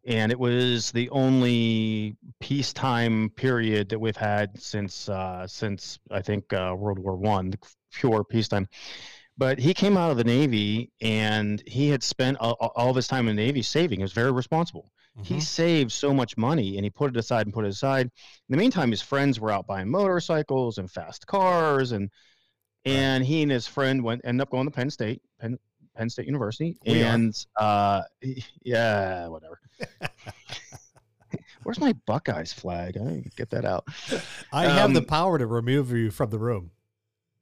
and it was the only peacetime period that we've had since uh, since I think uh, World War One, pure peacetime. But he came out of the Navy and he had spent all, all of his time in the Navy saving. He was very responsible. Mm-hmm. He saved so much money and he put it aside and put it aside. In the meantime, his friends were out buying motorcycles and fast cars and and he and his friend went ended up going to Penn State, Penn, Penn State University, We and uh, yeah, whatever. *laughs* Where's my Buckeyes flag? I didn't get that out. I have the Um, power to remove you from the room.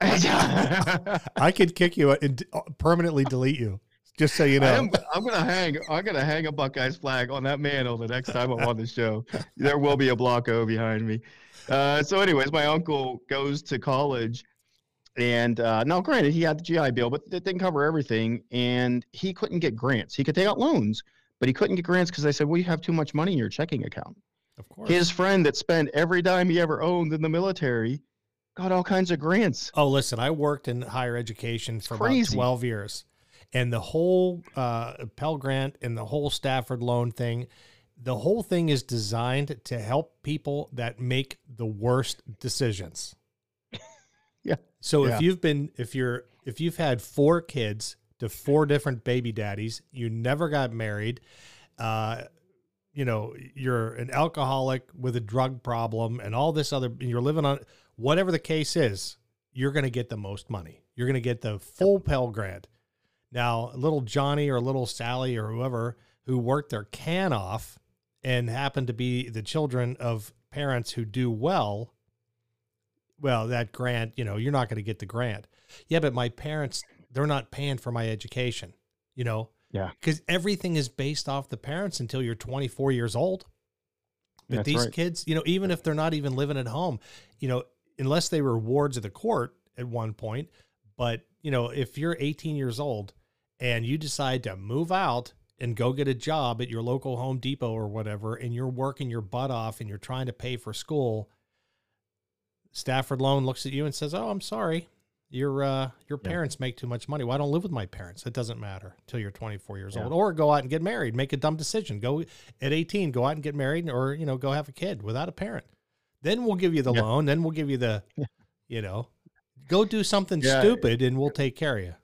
I *laughs* I could kick you and permanently delete you. Just so you know. am, I'm gonna hang. I'm gonna hang a Buckeyes flag on that mantle the next time I'm on the show. There will be a block O behind me. Uh, so, anyways, my uncle goes to college, and uh, now, granted, he had the GI Bill, but it didn't cover everything, and he couldn't get grants. He could take out loans, but he couldn't get grants because they said, "Well, you have too much money in your checking account." of course. His friend that spent every dime he ever owned in the military got all kinds of grants. Oh, listen, I worked in higher education for about 12 years. And the whole uh, Pell Grant and the whole Stafford loan thing, the whole thing is designed to help people that make the worst decisions. So Yeah. if you've been, if you're, if you've had four kids to four different baby daddies, you never got married, uh, you know, you're an alcoholic with a drug problem and all this other, you're living on whatever the case is, you're going to get the most money. You're going to get the full Pell Grant. Now, little Johnny or little Sally or whoever who worked their can off and happen to be the children of parents who do well, well, that grant, you know, you're not going to get the grant. Yeah, but my parents, they're not paying for my education, you know? Yeah. Because everything is based off the parents until you're 24 years old. But That's these right. kids, you know, even if they're not even living at home, you know, unless they were wards of the court at one point, but, you know, if you're 18 years old and you decide to move out and go get a job at your local Home Depot or whatever, and you're working your butt off and you're trying to pay for school, Stafford Loan looks at you and says, "Oh, I'm sorry, your uh, your Yeah. parents make too much money. Well, I don't live with my parents. It doesn't matter till you're 24 years Yeah. old, or go out and get married. Make a dumb decision. Go at 18, go out and get married, or you know, go have a kid without a parent. Then we'll give you the Yeah. loan. Then we'll give you the, *laughs* you know, go do something Yeah. stupid, and we'll take care of you.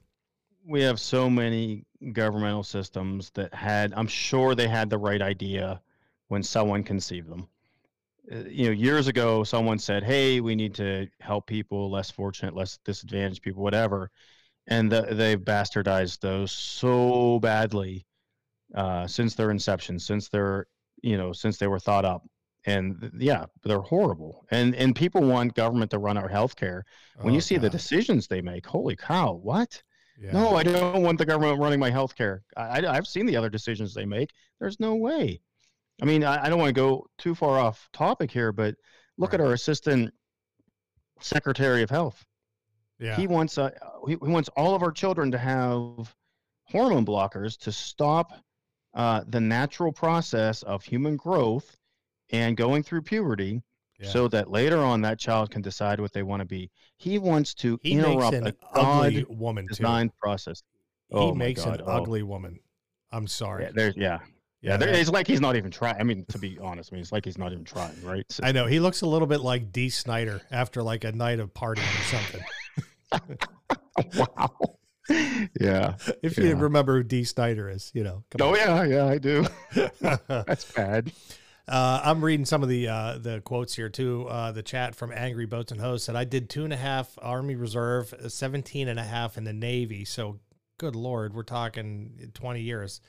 we have so many governmental systems that had i'm sure they had the right idea when someone conceived them you know years ago someone said hey we need to help people less fortunate less disadvantaged people whatever and the, they've bastardized those so badly uh, since their inception since they're you know since they were thought up and yeah they're horrible and and people want government to run our healthcare when Oh, you see the decisions they make holy cow what Yeah. no, I don't want the government running my health care. I, I, have seen the other decisions they make. There's no way. I mean, I, I don't want to go too far off topic here, but look at our assistant secretary of health. yeah. He wants uh, he, he wants all of our children to have hormone blockers to stop uh, the natural process of human growth and going through puberty, Yeah. so that later on that child can decide what they want to be. He wants to he interrupt an a ugly woman too. designed process. He Oh makes an God, oh. ugly woman. I'm sorry. Yeah, there's yeah, yeah. there, it's like he's not even trying. I mean, to be honest, I mean, it's like he's not even trying, right? So- I know he looks a little bit like Dee Snider after like a night of partying or something. *laughs* wow. yeah. If you remember who Dee Snider is, you know. Oh on. yeah, yeah, I do. uh, *laughs* That's bad. I'm reading some of the uh, the quotes here too. Uh, the chat from Angry Boats and Hoes said, "I did two and a half Army Reserve, uh, 17 and a half in the Navy. So, good lord, we're talking 20 years.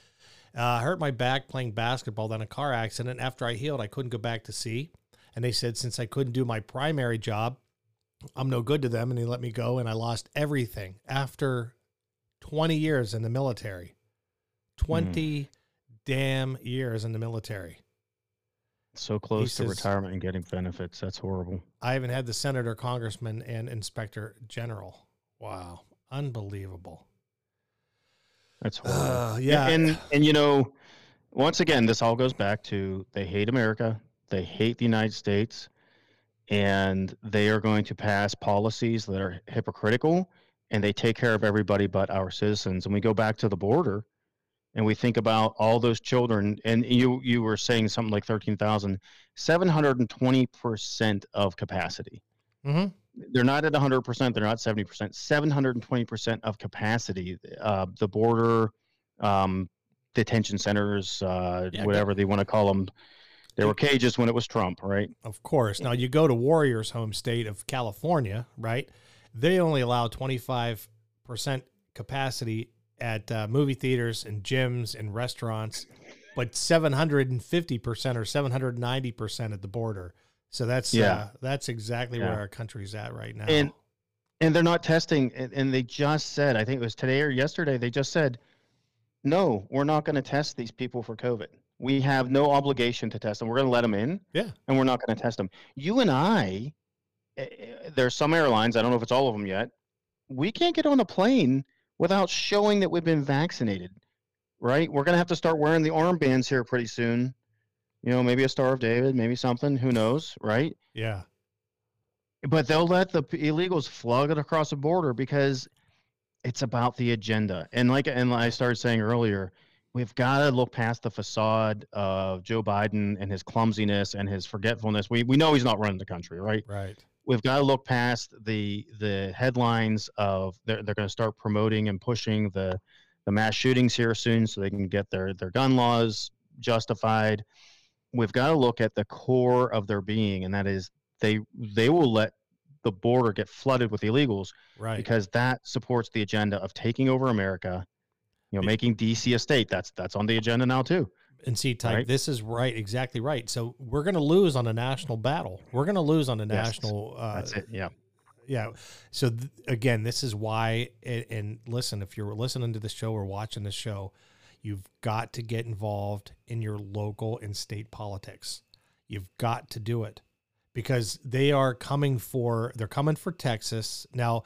Uh, I hurt my back playing basketball, then a car accident. After I healed, I couldn't go back to sea. And they said since I couldn't do my primary job, I'm no good to them, and they let me go, and I lost everything after 20 years in the military. 20 damn years in the military. So close to retirement and getting benefits. That's horrible. I even had the senator, congressman, and inspector general. Wow, unbelievable. That's horrible. Uh, yeah, And and you know, once again, this all goes back to they hate America, they hate the United States, and they are going to pass policies that are hypocritical, and they take care of everybody but our citizens. And we go back to the border, and we think about all those children. And you you were saying something like thirteen thousand, seven hundred and twenty percent of capacity. hmm They're not at 100 percent. They're not 70 percent. 720 percent of capacity. Uh, the border um, detention centers, uh, Yeah, whatever they want to call them. They were cages when it was Trump, right? of course. Now you go to Warriors' home state of California, right? they only allow 25% capacity at uh, movie theaters and gyms and restaurants, but 750% or 790% at the border. So that's Yeah. uh, that's exactly Yeah. where our country's at right now. And and they're not testing and, and they just said, I think it was today or yesterday, they just said, No, we're not going to test these people for COVID. We have no obligation to test them. We're going to let them in. Yeah. And we're not going to test them. You and I, eh, eh, there's some airlines, I don't know if it's all of them yet, we can't get on a plane without showing that we've been vaccinated, right? We're going to have to start wearing the armbands here pretty soon. You know, maybe a Star of David, maybe something, who knows, right? yeah. But they'll let the illegals flood it across the border because it's about the agenda. And like and I started saying earlier, we've got to look past the facade of Joe Biden and his clumsiness and his forgetfulness. We we know he's not running the country, right? Right. We've got to look past the the headlines of they're they're going to start promoting and pushing the the mass shootings here soon so they can get their their gun laws justified. We've got to look at the core of their being and that is they they will let the border get flooded with illegals Right. because that supports the agenda of taking over America, you know, making DC a state. That's that's on the agenda now too. And see, Tyke, Right. this is right, exactly right. So we're going to lose on a national battle. We're going to lose on a Yes, national. Uh, That's it. Yeah. Yeah. So th- again, this is why. And, and listen, if you're listening to the show or watching the show, you've got to get involved in your local and state politics. You've got to do it because they are coming for. They're coming for Texas now.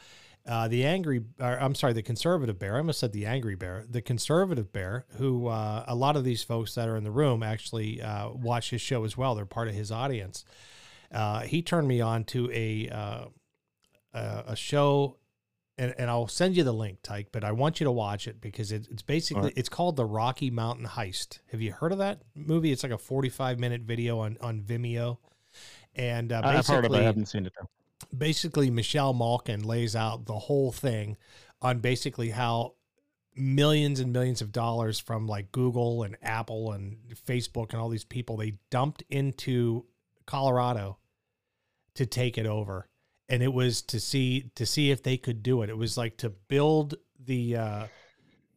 Uh, the angry, or, I'm sorry, the conservative bear. I almost said the angry bear. The conservative bear, who uh, a lot of these folks that are in the room actually uh, watch his show as well. They're part of his audience. Uh, he turned me on to a uh, a, a show, and, and I'll send you the link, Tyke. But I want you to watch it because it, it's basically Alright. it's called the Rocky Mountain Heist. Have you heard of that movie? It's like a 45 minute video on on Vimeo, and uh, I've heard of it. I haven't seen it though. basically Michelle Malkin lays out the whole thing on basically how millions and millions of dollars from like Google and Apple and Facebook and all these people they dumped into Colorado to take it over and it was to see to see if they could do it it was like to build the uh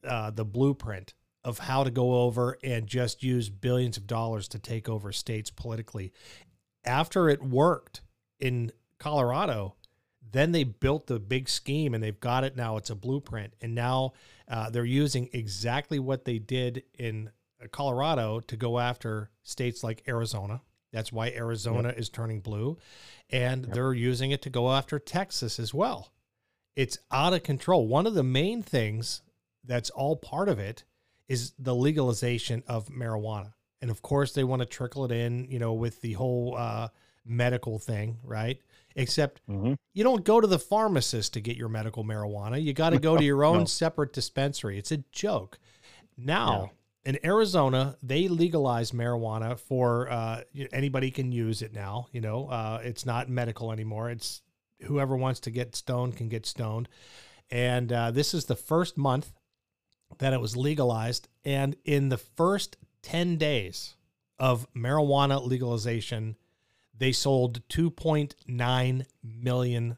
uh the blueprint of how to go over and just use billions of dollars to take over states politically after it worked in Colorado, then they built the big scheme and they've got it now. It's a blueprint. And now uh, they're using exactly what they did in Colorado to go after states like Arizona. That's why Arizona is turning blue. And Yep. they're using it to go after Texas as well. It's out of control. One of the main things that's all part of it is the legalization of marijuana. And of course, they want to trickle it in, you know, with the whole uh, medical thing, right? Except Mhm. you don't go to the pharmacist to get your medical marijuana. You got to go to your *laughs* own No. separate dispensary. It's a joke. Now, in Arizona, they legalized marijuana for uh, anybody can use it now. You know, uh, it's not medical anymore. It's whoever wants to get stoned can get stoned. And uh, this is the first month that it was legalized. And in the first 10 days of marijuana legalization, they sold $2.9 million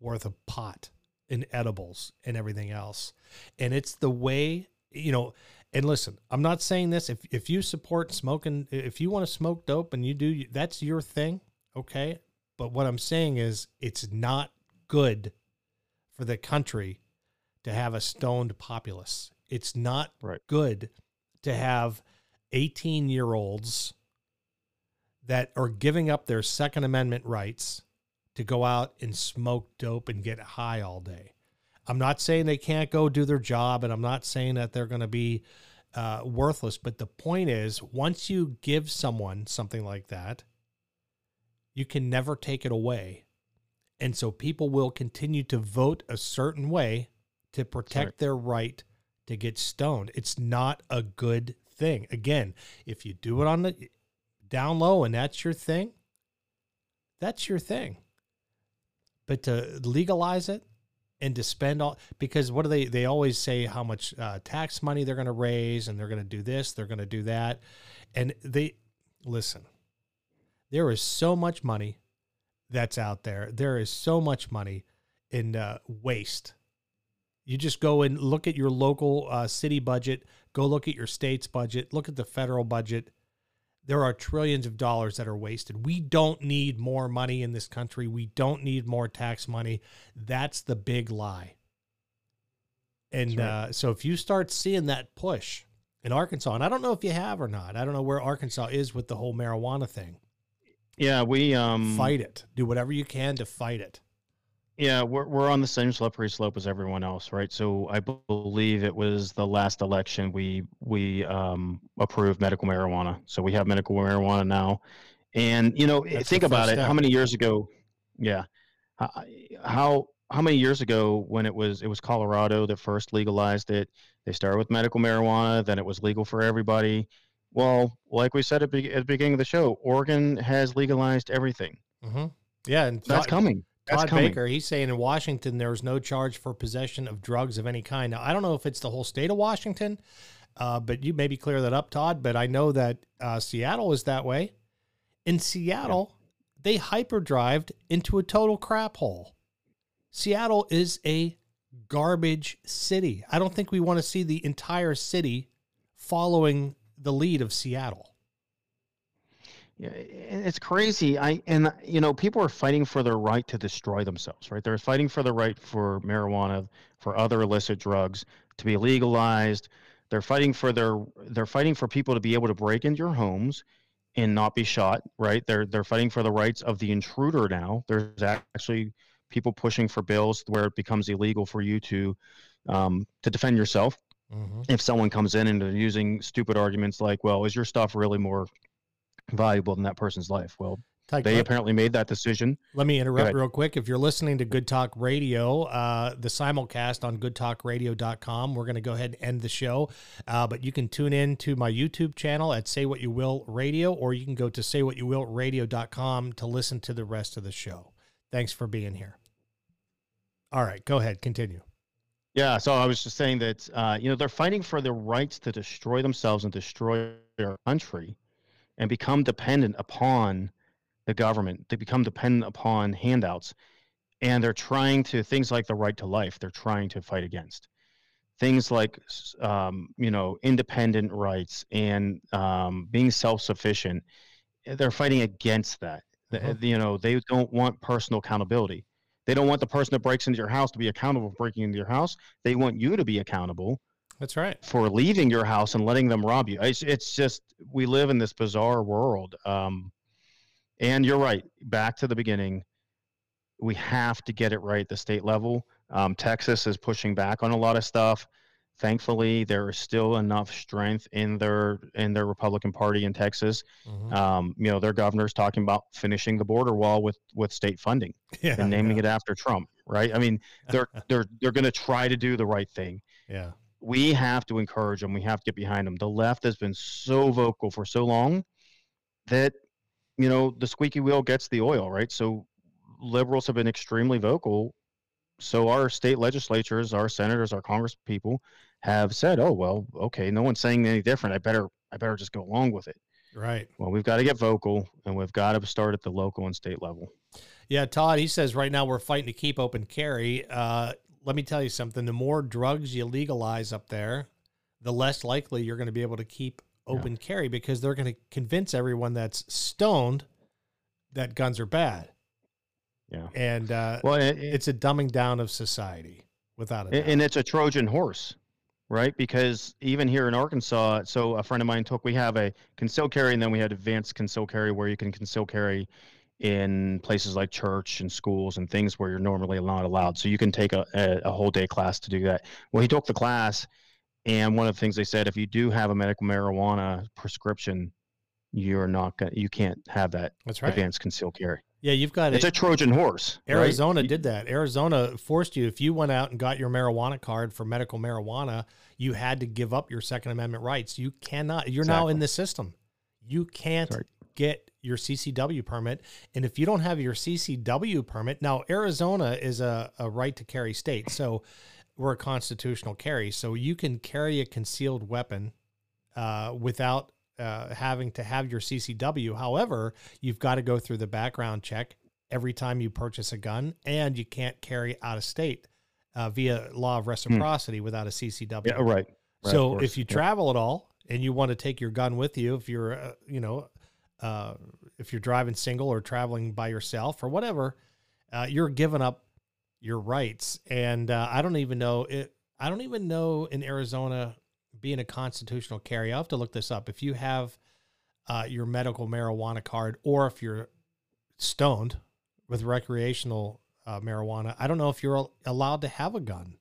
worth of pot and edibles and everything else. And it's the way, you know, and listen, I'm not saying this if if you support smoking, if you want to smoke dope and you do that's your thing, okay? But what I'm saying is it's not good for the country to have a stoned populace. It's not Right. good to have 18 year olds that are giving up their Second Amendment rights to go out and smoke dope and get high all day. I'm not saying they can't go do their job, and I'm not saying that they're going to be uh, worthless. But the point is, once you give someone something like that, you can never take it away. And so people will continue to vote a certain way to protect Right. their right to get stoned. It's not a good thing. Again, if you do it on the down low and that's your thing, that's your thing. But to legalize it and to spend all because what do they they always say how much uh, tax money they're going to raise and they're going to do this, they're going to do that. And they listen. There is so much money that's out there. There is so much money in uh, waste. You just go and look at your local uh, city budget, go look at your state's budget, look at the federal budget. There are trillions of dollars that are wasted. We don't need more money in this country. We don't need more tax money. That's the big lie. And right. uh, so if you start seeing that push in Arkansas, and I don't know if you have or not, I don't know where Arkansas is with the whole marijuana thing. Yeah, we um Fight it. Do whatever you can to fight it. Yeah, we're we're on the same slippery slope as everyone else, right? So I believe it was the last election we we um, approved medical marijuana. So we have medical marijuana now, and you know, That's think about it. How many years ago? Yeah, how how many years ago when it was it was Colorado that first legalized it? They started with medical marijuana, then it was legal for everybody. Well, like we said at, be- at the beginning of the show, Oregon has legalized everything. hmm Yeah, and That's Todd, coming. That's Todd coming. Baker, he's saying in Washington there is no charge for possession of drugs of any kind. Now, I don't know if it's the whole state of Washington, uh, but you maybe clear that up, Todd. But I know that uh, Seattle is that way. In Seattle, they hyperdrived into a total crap hole. Seattle is a garbage city. I don't think we want to see the entire city following the lead of Seattle. Yeah, it's crazy. I and you know people are fighting for their right to destroy themselves, right? They're fighting for the right for marijuana, for other illicit drugs to be legalized. They're fighting for their they're fighting for people to be able to break into your homes and not be shot, right? They're they're fighting for the rights of the intruder now. There's actually people pushing for bills where it becomes illegal for you to um, to defend yourself Mm-hmm. if someone comes in and they're using stupid arguments like, "Well, is your stuff really more valuable in that person's life?" Well, they apparently made that decision. Let me interrupt real quick. If you're listening to Good Talk Radio, uh, the simulcast on goodtalkradio.com, we're going to go ahead and end the show. Uh, but you can tune in to my YouTube channel at Say What You Will Radio, or you can go to saywhatyouwillradio.com to listen to the rest of the show. Thanks for being here. All right, go ahead. Continue. Yeah, so I was just saying that uh, you know they're fighting for their rights to destroy themselves and destroy their country, and become dependent upon the government. They become dependent upon handouts, and they're trying to things like the right to life. They're trying to fight against things like um, you know independent rights and um, being self-sufficient. They're fighting against that. The- Mhm. You know they don't want personal accountability. They don't want the person that breaks into your house to be accountable for breaking into your house. They want you to be accountable That's right. for leaving your house and letting them rob you. It's, it's just we live in this bizarre world. Um, and you're right. Back to the beginning, we have to get it right at the state level. Um, Texas is pushing back on a lot of stuff. Thankfully, there is still enough strength in their in their Republican Party in Texas. Mhm. Um, you know, their governor's talking about finishing the border wall with with state funding *laughs* yeah, and naming yeah, it after Trump, right? I mean, they're *laughs* they're they're going to try to do the right thing. Yeah. We have to encourage them. We have to get behind them. The left has been so vocal for so long that you know the squeaky wheel gets the oil, right? So liberals have been extremely vocal. So our state legislatures, our senators, our congress people have said, "Oh well, okay, no one's saying any different. I better I better just go along with it." Right. Well, we've got to get vocal, and we've got to start at the local and state level. Yeah, Todd, he says right now we're fighting to keep open carry. Uh, let me tell you something. The more drugs you legalize up there, the less likely you're going to be able to keep open carry because they're going to convince everyone that's stoned that guns are bad. Yeah. And uh, Well, it, it- it's a dumbing down of society without. And, and it's a Trojan horse, right? Because even here in Arkansas, so a friend of mine took, we have a concealed carry and then we had advanced concealed carry where you can conceal carry in places like church and schools and things where you're normally not allowed. So you can take a, a, a whole day class to do that. Well, he took the class, and one of the things they said, if you do have a medical marijuana prescription, you're not gonna, you can't have that that's right. advanced concealed carry. Yeah, you've got it It's it. a Trojan horse. Arizona You- did that. Arizona forced you if you went out and got your marijuana card for medical marijuana, you had to give up your Second Amendment rights. You cannot. You're now in the system. You can't right. Get your CCW permit, and if you don't have your CCW permit, now Arizona is a, a right to carry state, so we're a constitutional carry, so you can carry a concealed weapon uh, without uh, having to have your CCW. However, you've got to go through the background check every time you purchase a gun, and you can't carry out of state uh, via law of reciprocity without a CCW. Yeah, right. Right, so if you travel at all and you want to take your gun with you, if you're, uh, you know, uh, if you're driving single or traveling by yourself or whatever, uh, you're giving up your rights. And uh, I don't even know it. I don't even know in Arizona being a constitutional carry. I have to look this up. If you have uh, your medical marijuana card or if you're stoned with recreational uh, marijuana, I don't know if you're al- allowed to have a gun.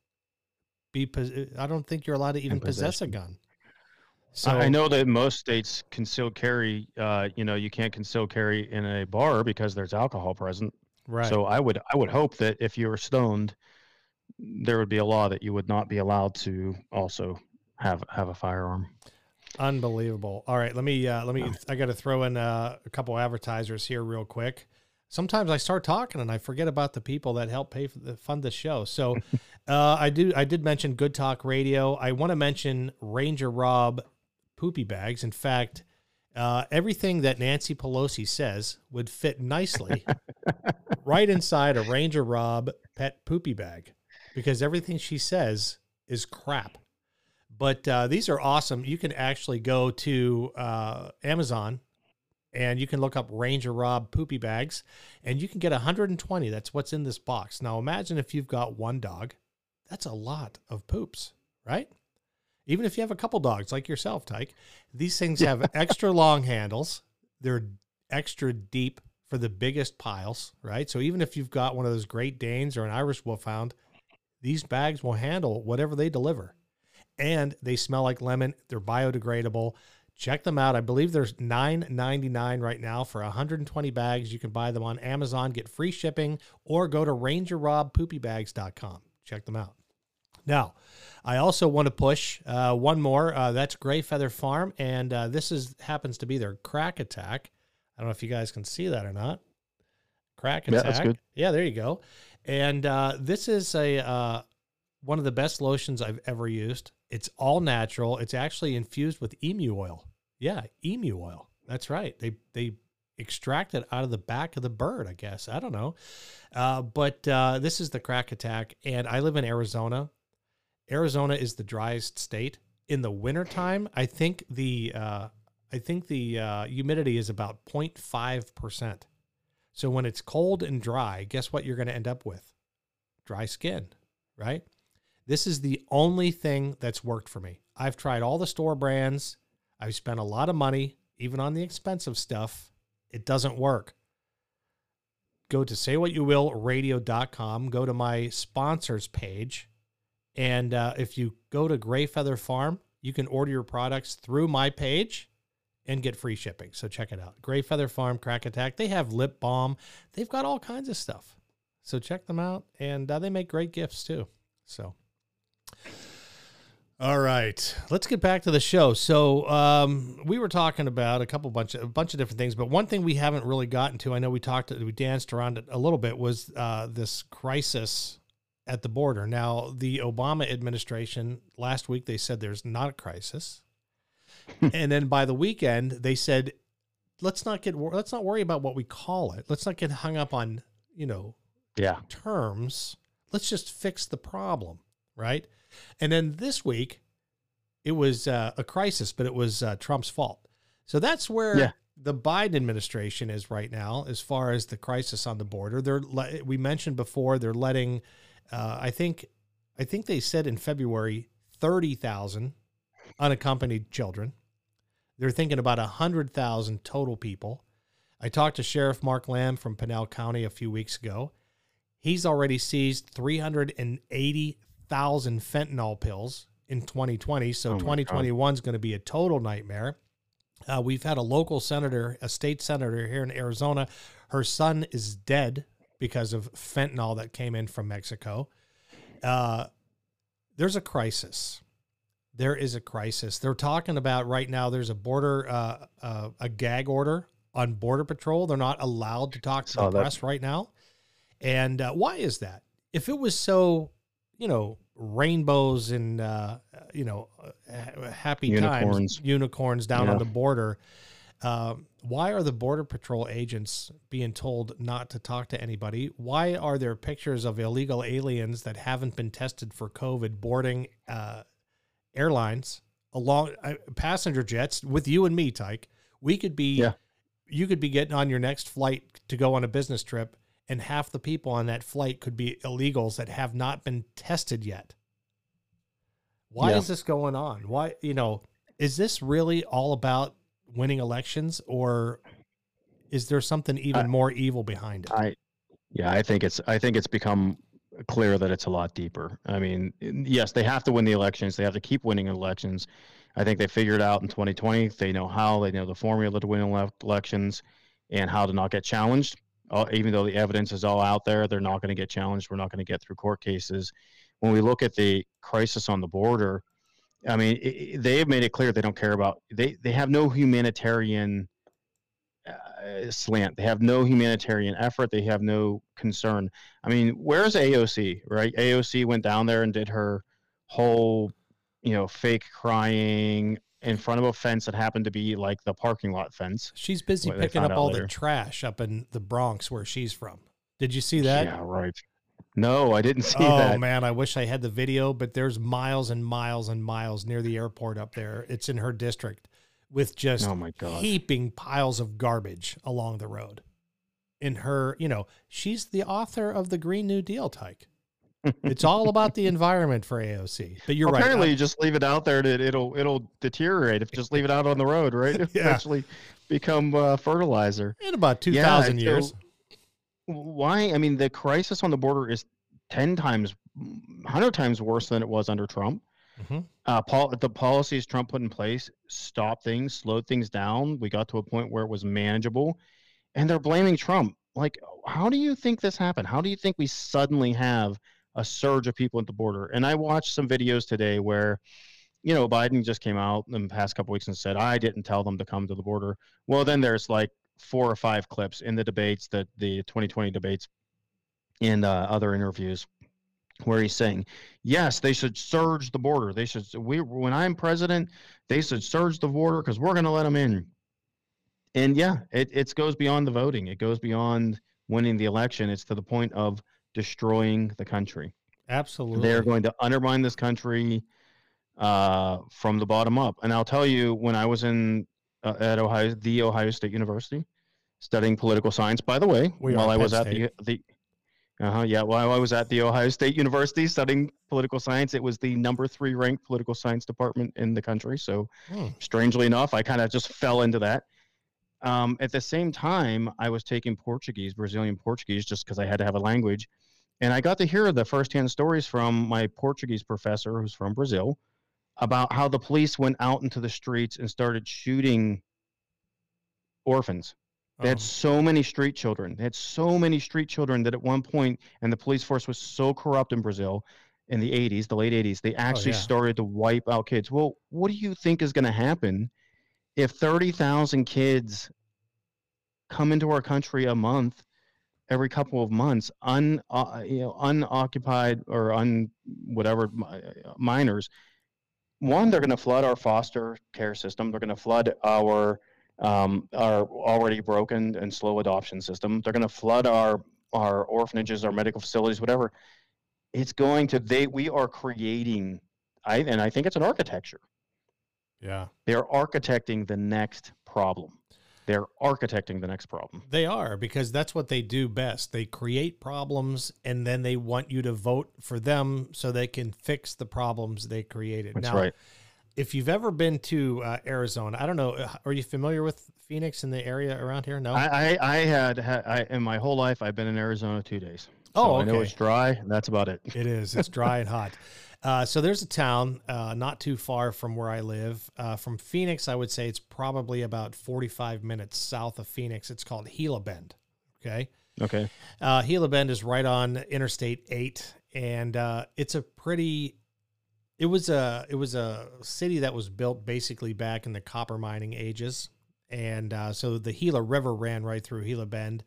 Be pos- I don't think you're allowed to even possess a gun. So I know that most states concealed carry. Uh, you know, you can't conceal carry in a bar because there's alcohol present. right. So I would I would hope that if you were stoned, there would be a law that you would not be allowed to also have have a firearm. Unbelievable. All right, let me uh let me I got to throw in uh, a couple advertisers here real quick. Sometimes I start talking and I forget about the people that help pay for the fund the show. So *laughs* uh I do I did mention Good Talk Radio. I want to mention Ranger Rob poopy bags. In fact, uh, everything that Nancy Pelosi says would fit nicely *laughs* right inside a Ranger Rob pet poopy bag because everything she says is crap. But uh, these are awesome. You can actually go to uh, Amazon and you can look up Ranger Rob poopy bags and you can get 120. That's what's in this box. Now imagine if you've got one dog, that's a lot of poops, right? Even if you have a couple dogs like yourself, Tyke, these things have *laughs* extra long handles. They're extra deep for the biggest piles, right? So even if you've got one of those Great Danes or an Irish Wolfhound, these bags will handle whatever they deliver. And they smell like lemon. They're biodegradable. Check them out. I believe there's $9.99 right now for 120 bags. You can buy them on Amazon, get free shipping, or go to rangerrobpoopybags.com. Check them out. Now, I also want to push uh, one more. Uh, that's Gray Feather Farm, and uh, this is happens to be their crack attack. I don't know if you guys can see that or not. Crack attack. Yeah, that's good. Yeah, there you go. And uh, this is a uh, one of the best lotions I've ever used. It's all natural. It's actually infused with emu oil. Yeah, emu oil. That's right. They they extract it out of the back of the bird. I guess I don't know. Uh, but uh, this is the crack attack, and I live in Arizona. Arizona is the driest state. In the wintertime, I think the uh, I think the uh, humidity is about 0.5 percent. So when it's cold and dry, guess what you're going to end up with? Dry skin, right? This is the only thing that's worked for me. I've tried all the store brands. I've spent a lot of money, even on the expensive stuff. It doesn't work. Go to saywhatyouwill.radio.com, go to my sponsors page, and uh, if you go to Gray Feather Farm, you can order your products through my page and get free shipping. So check it out. Gray Feather Farm Crack Attack. They have lip balm. They've got all kinds of stuff. So check them out, and uh, they make great gifts too. So. All right, let's get back to the show. So um, we were talking about a couple bunch of a bunch of different things, but one thing we haven't really gotten to, I know we talked, we danced around it a little bit, was uh, this crisis at the border. Now, the Obama administration last week they said there's not a crisis, and then by the weekend they said, let's not get let's not worry about what we call it. Let's not get hung up on you know Yeah. terms. Let's just fix the problem, right? And then this week, it was uh, a crisis, but it was uh, Trump's fault. So that's where Yeah. the Biden administration is right now, as far as the crisis on the border. They're we mentioned before they're letting, uh, I think, I think they said in February thirty thousand unaccompanied children. They're thinking about hundred thousand total people. I talked to Sheriff Mark Lamb from Pinal County a few weeks ago. He's already seized 380,000 fentanyl pills in 2020. So Oh 2021 is going to be a total nightmare. Uh, we've had a local senator, a state senator here in Arizona. Her son is dead because of fentanyl that came in from Mexico. Uh, there's a crisis. There is a crisis. They're talking about right now. There's a border, uh, uh, a gag order on Border Patrol. They're not allowed to talk to the that. press right now. And uh, why is that? If it was so, you know, rainbows and uh, you know, ha- happy times, Unicorns. unicorns down on the border, Uh, why are the border patrol agents being told not to talk to anybody? Why are there pictures of illegal aliens that haven't been tested for COVID boarding uh, airlines along uh, passenger jets with you and me, Tyke? We could be, Yeah. you could be getting on your next flight to go on a business trip, and half the people on that flight could be illegals that have not been tested yet. Why Yeah. is this going on? Why, you know, is this really all about winning elections or is there something even I- more evil behind it? I, yeah, I think it's I think it's become clear that it's a lot deeper. I mean, yes, they have to win the elections. They have to keep winning elections. I think they figured out in 2020. They know how. They know the formula to win elections, and how to not get challenged. Uh, even though the evidence is all out there, they're not going to get challenged. We're not going to get through court cases. When we look at the crisis on the border, I mean, i i- they have made it clear they don't care about. They they have no humanitarian uh, slant. They have no humanitarian effort. They have no concern. I mean, where's AOC? Right? AOC went down there and did her whole, you know, fake crying in front of a fence that happened to be like the parking lot fence. She's busy picking up all later. the trash up in the Bronx where she's from. Did you see that? Yeah, right. No, I didn't see oh that. Oh man, I wish I had the video, but there's miles and miles and miles near the airport up there. It's in her district with just Oh my god. heaping piles of garbage along the road. In her, you know, she's the author of the Green New Deal, Tyke. it's all about the *laughs* environment for AOC. But you're Apparently, right. you just leave it out there, and it, it'll it'll deteriorate if you just leave it out on the road, right? *laughs* It'll Yeah. Eventually, become uh, fertilizer. in about two thousand Yeah, years. Why? I mean, the crisis on the border is ten times, hundred times worse than it was under Trump. Mhm. Uh, Paul, the policies Trump put in place stopped things, slowed things down. We got to a point where it was manageable, and they're blaming Trump. Like, how do you think this happened? How do you think we suddenly have a surge of people at the border? And I watched some videos today where, you know, Biden just came out in the past couple weeks and said, "I didn't tell them to come to the border." Well, then there's like four or five clips in the debates that the 2020 debates and uh, other interviews where he's saying, yes, they should surge the border. They should, we, when I'm president, they should surge the border because we're going to let them in. And yeah, it, it goes beyond the voting. It goes beyond winning the election. It's to the point of destroying the country. Absolutely. They're going to undermine this country uh, from the bottom up. And I'll tell you, when I was in uh, at Ohio, the Ohio State University, studying political science. By the way, We while I was at State. the the uh-huh, yeah, while I was at the Ohio State University studying political science, it was the number three ranked political science department in the country. So, Hmm. strangely enough, I kind of just fell into that. Um, at the same time, I was taking Portuguese, Brazilian Portuguese, just because I had to have a language. And I got to hear the firsthand stories from my Portuguese professor, who's from Brazil, about how the police went out into the streets and started shooting orphans. They had Um, so many street children. They had so many street children that at one point, and the police force was so corrupt in Brazil in the 80s, the late 80s, they actually yeah. started to wipe out kids. Well, what do you think is going to happen if 30,000 kids come into our country a month, every couple of months, un, uh, you know, unoccupied or un whatever uh, minors? One, they're going to flood our foster care system. They're going to flood our um, our already broken and slow adoption system. They're going to flood our our orphanages, our medical facilities, whatever. It's going to they we are creating, I and I think it's an architecture. yeah. They're architecting the next problem. They're architecting the next problem. They are because that's what they do best. They create problems and then they want you to vote for them so they can fix the problems they created. That's now, right. if you've ever been to uh, Arizona, I don't know, uh, are you familiar with Phoenix in the area around here? No. I, I, I had, I, in my whole life I've been in Arizona two days. Oh, So I know it's dry. and That's about it. It is. It's dry and hot. *laughs* Uh, so there's a town uh, not too far from where I live. Uh, from Phoenix, I would say it's probably about 45 minutes south of Phoenix. It's called Gila Bend. Okay. Okay. Uh, Gila Bend is right on Interstate 8, and uh, it's a pretty. It was a it was a city that was built basically back in the copper mining ages, and uh, so the Gila River ran right through Gila Bend.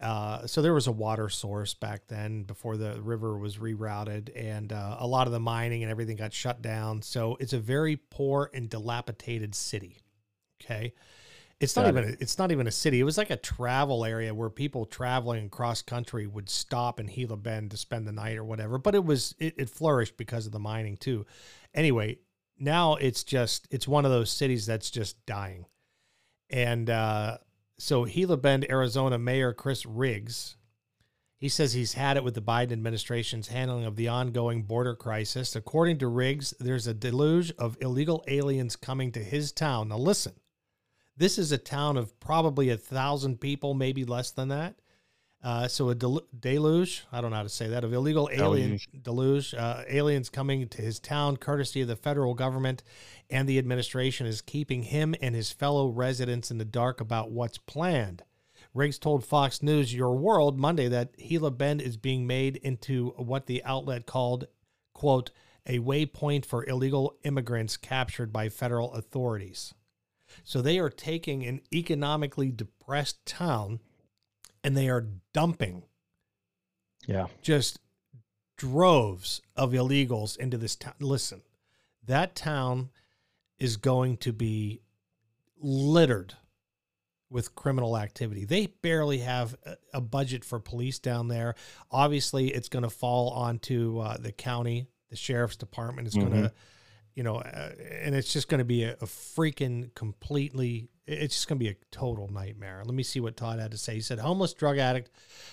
Uh, so there was a water source back then before the river was rerouted, and uh, a lot of the mining and everything got shut down. So it's a very poor and dilapidated city. Okay. It's not Got even. A, it's not even a city. It was like a travel area where people traveling across country would stop in Gila Bend to spend the night or whatever. But it was it, it flourished because of the mining too. Anyway, now it's just it's one of those cities that's just dying, and uh, so Gila Bend, Arizona Mayor Chris Riggs he says he's had it with the Biden administration's handling of the ongoing border crisis. According to Riggs, there's a deluge of illegal aliens coming to his town. Now, listen, this is a town of probably a thousand people, maybe less than that. Uh, so a del- deluge, I don't know how to say that, of illegal alien deluge, uh, aliens coming to his town, courtesy of the federal government and the administration, is keeping him and his fellow residents in the dark about what's planned. Riggs told Fox News Your World Monday that Gila Bend is being made into what the outlet called, quote, a waypoint for illegal immigrants captured by federal authorities. So they are taking an economically depressed town and they are dumping Yeah. just droves of illegals into this town. Listen, that town is going to be littered with criminal activity. They barely have a, budget for police down there. Obviously, it's going to fall onto uh, the county. The sheriff's department is mm-hmm. going to, you know, uh, and it's just going to be a, a freaking completely it's just going to be a total nightmare. Let me see what Todd had to say. He said, homeless drug addict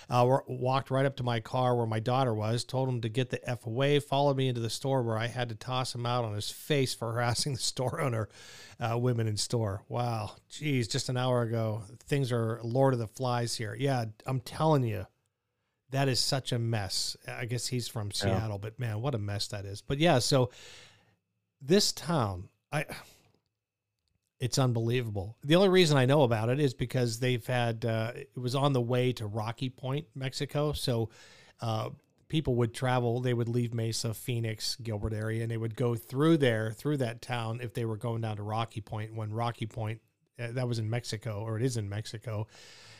uh, walked right up to my car where my daughter was, told him to get the F away, followed me into the store where I had to toss him out on his face for *laughs* harassing the store owner, uh, women in store. Wow. Geez, just an hour ago. Things are Lord of the Flies here. Yeah, I'm telling you, that is such a mess. I guess he's from Seattle, yeah. but man, what a mess that is. But yeah, so this town, I it's unbelievable. The only reason I know about it is because they've had uh, it was on the way to Rocky Point, Mexico. So uh, people would travel. They would leave Mesa, Phoenix, Gilbert area, and they would go through there through that town if they were going down to Rocky Point. When Rocky Point uh, that was in Mexico, or it is in Mexico.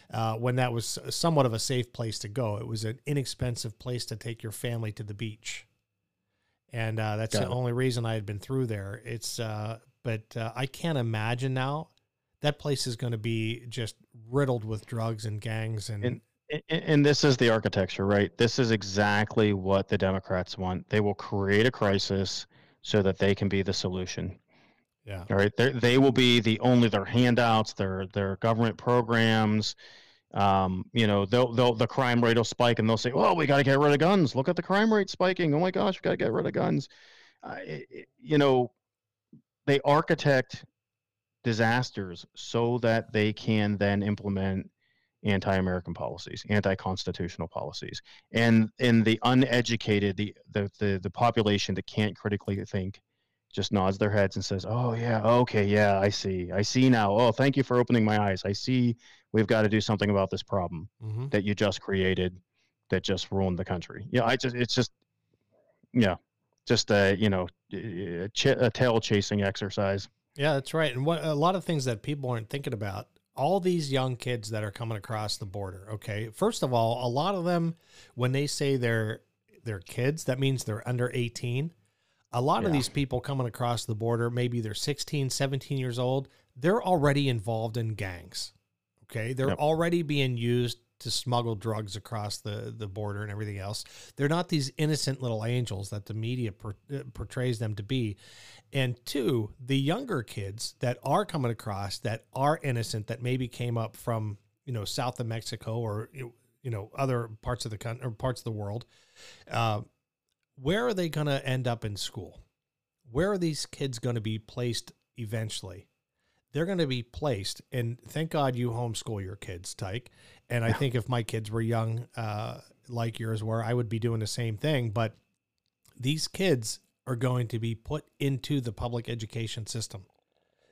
Uh, when that was somewhat of a safe place to go, it was an inexpensive place to take your family to the beach, and uh, that's Got the it. only reason I had been through there. It's uh, but uh, I can't imagine now that place is going to be just riddled with drugs and gangs and, and and this is the architecture, right? This is exactly what the Democrats want. They will create a crisis so that they can be the solution. Yeah. All right. They they will be the only their handouts, their their government programs. Um, you know, they'll they'll the crime rate will spike, and they'll say, "Oh, we got to get rid of guns. Look at the crime rate spiking. Oh my gosh, we got to get rid of guns." Uh, it, you know, they architect disasters so that they can then implement anti-American policies, anti-constitutional policies, and in the uneducated, the, the the the population that can't critically think, just nods their heads and says, "Oh yeah, okay, yeah, I see, I see now. Oh, thank you for opening my eyes. I see we've got to do something about this problem mm-hmm. that you just created, that just ruined the country. Yeah, I just it's just yeah, just a you know a, ch- a tail chasing exercise. Yeah, that's right. And what a lot of things that people aren't thinking about. All these young kids that are coming across the border. Okay, first of all, a lot of them, when they say they're they're kids, that means they're under eighteen. A lot yeah. of these people coming across the border, maybe they're 16, 17 years old, they're already involved in gangs. Okay. They're yep. already being used to smuggle drugs across the, the border and everything else. They're not these innocent little angels that the media per, uh, portrays them to be. And two, the younger kids that are coming across that are innocent that maybe came up from you know south of Mexico or you know other parts of the country or parts of the world, uh, where are they going to end up in school? Where are these kids going to be placed eventually? They're going to be placed, and thank God you homeschool your kids, Tyke and I think if my kids were young, uh, like yours were, I would be doing the same thing. But these kids are going to be put into the public education system.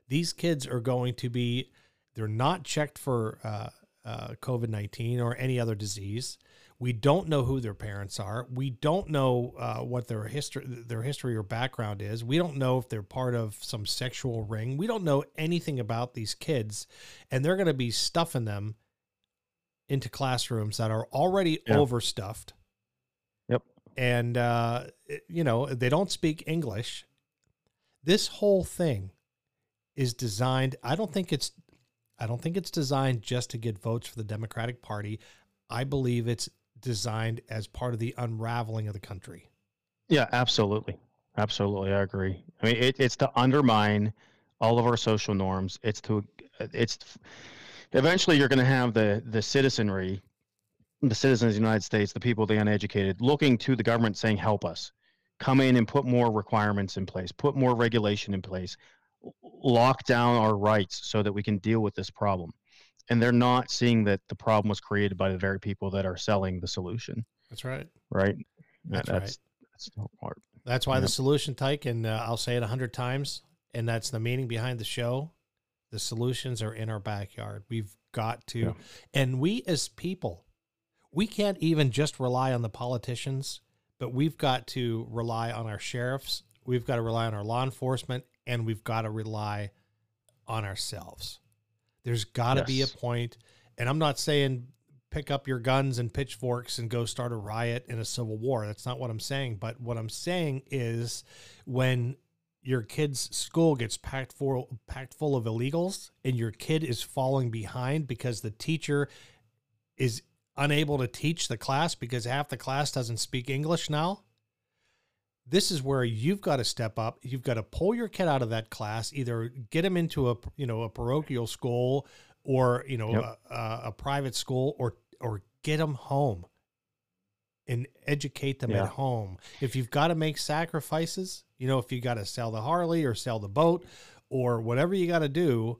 These kids are going to be, they're not checked for uh, uh, COVID 19 or any other disease. We don't know who their parents are. We don't know uh, what their history, their history or background is. We don't know if they're part of some sexual ring. We don't know anything about these kids, and they're going to be stuffing them into classrooms that are already yeah. overstuffed. Yep. And, uh, you know, they don't speak English. This whole thing is designed, I don't think it's, I don't think it's designed just to get votes for the Democratic Party. I believe it's designed as part of the unraveling of the country. Yeah, absolutely. Absolutely. I agree. I mean, it, it's to undermine all of our social norms. It's to, it's eventually you're going to have the, the citizenry, the citizens of the United States, the people, the uneducated, looking to the government saying, help us come in and put more requirements in place, put more regulation in place, lock down our rights so that we can deal with this problem. And they're not seeing that the problem was created by the very people that are selling the solution. That's right. Right. That's, that's right. That's the part. That's why the solution, Tyke, and uh, I'll say it a hundred times, and that's the meaning behind the show. The solutions are in our backyard. We've got to, yeah. and we as people, we can't even just rely on the politicians but we've got to rely on our sheriffs, we've got to rely on our law enforcement, and we've got to rely on ourselves. There's got to yes. be a point, and I'm not saying pick up your guns and pitchforks and go start a riot in a civil war. That's not what I'm saying. But what I'm saying is when your kid's school gets packed full packed full of illegals and your kid is falling behind because the teacher is unable to teach the class because half the class doesn't speak English now. This is where you've got to step up. You've got to pull your kid out of that class, either get him into a you know a parochial school or you know yep. a, a, private school, or or get them home and educate them yeah. at home. If you've got to make sacrifices, you know, if you got to sell the Harley or sell the boat or whatever you got to do,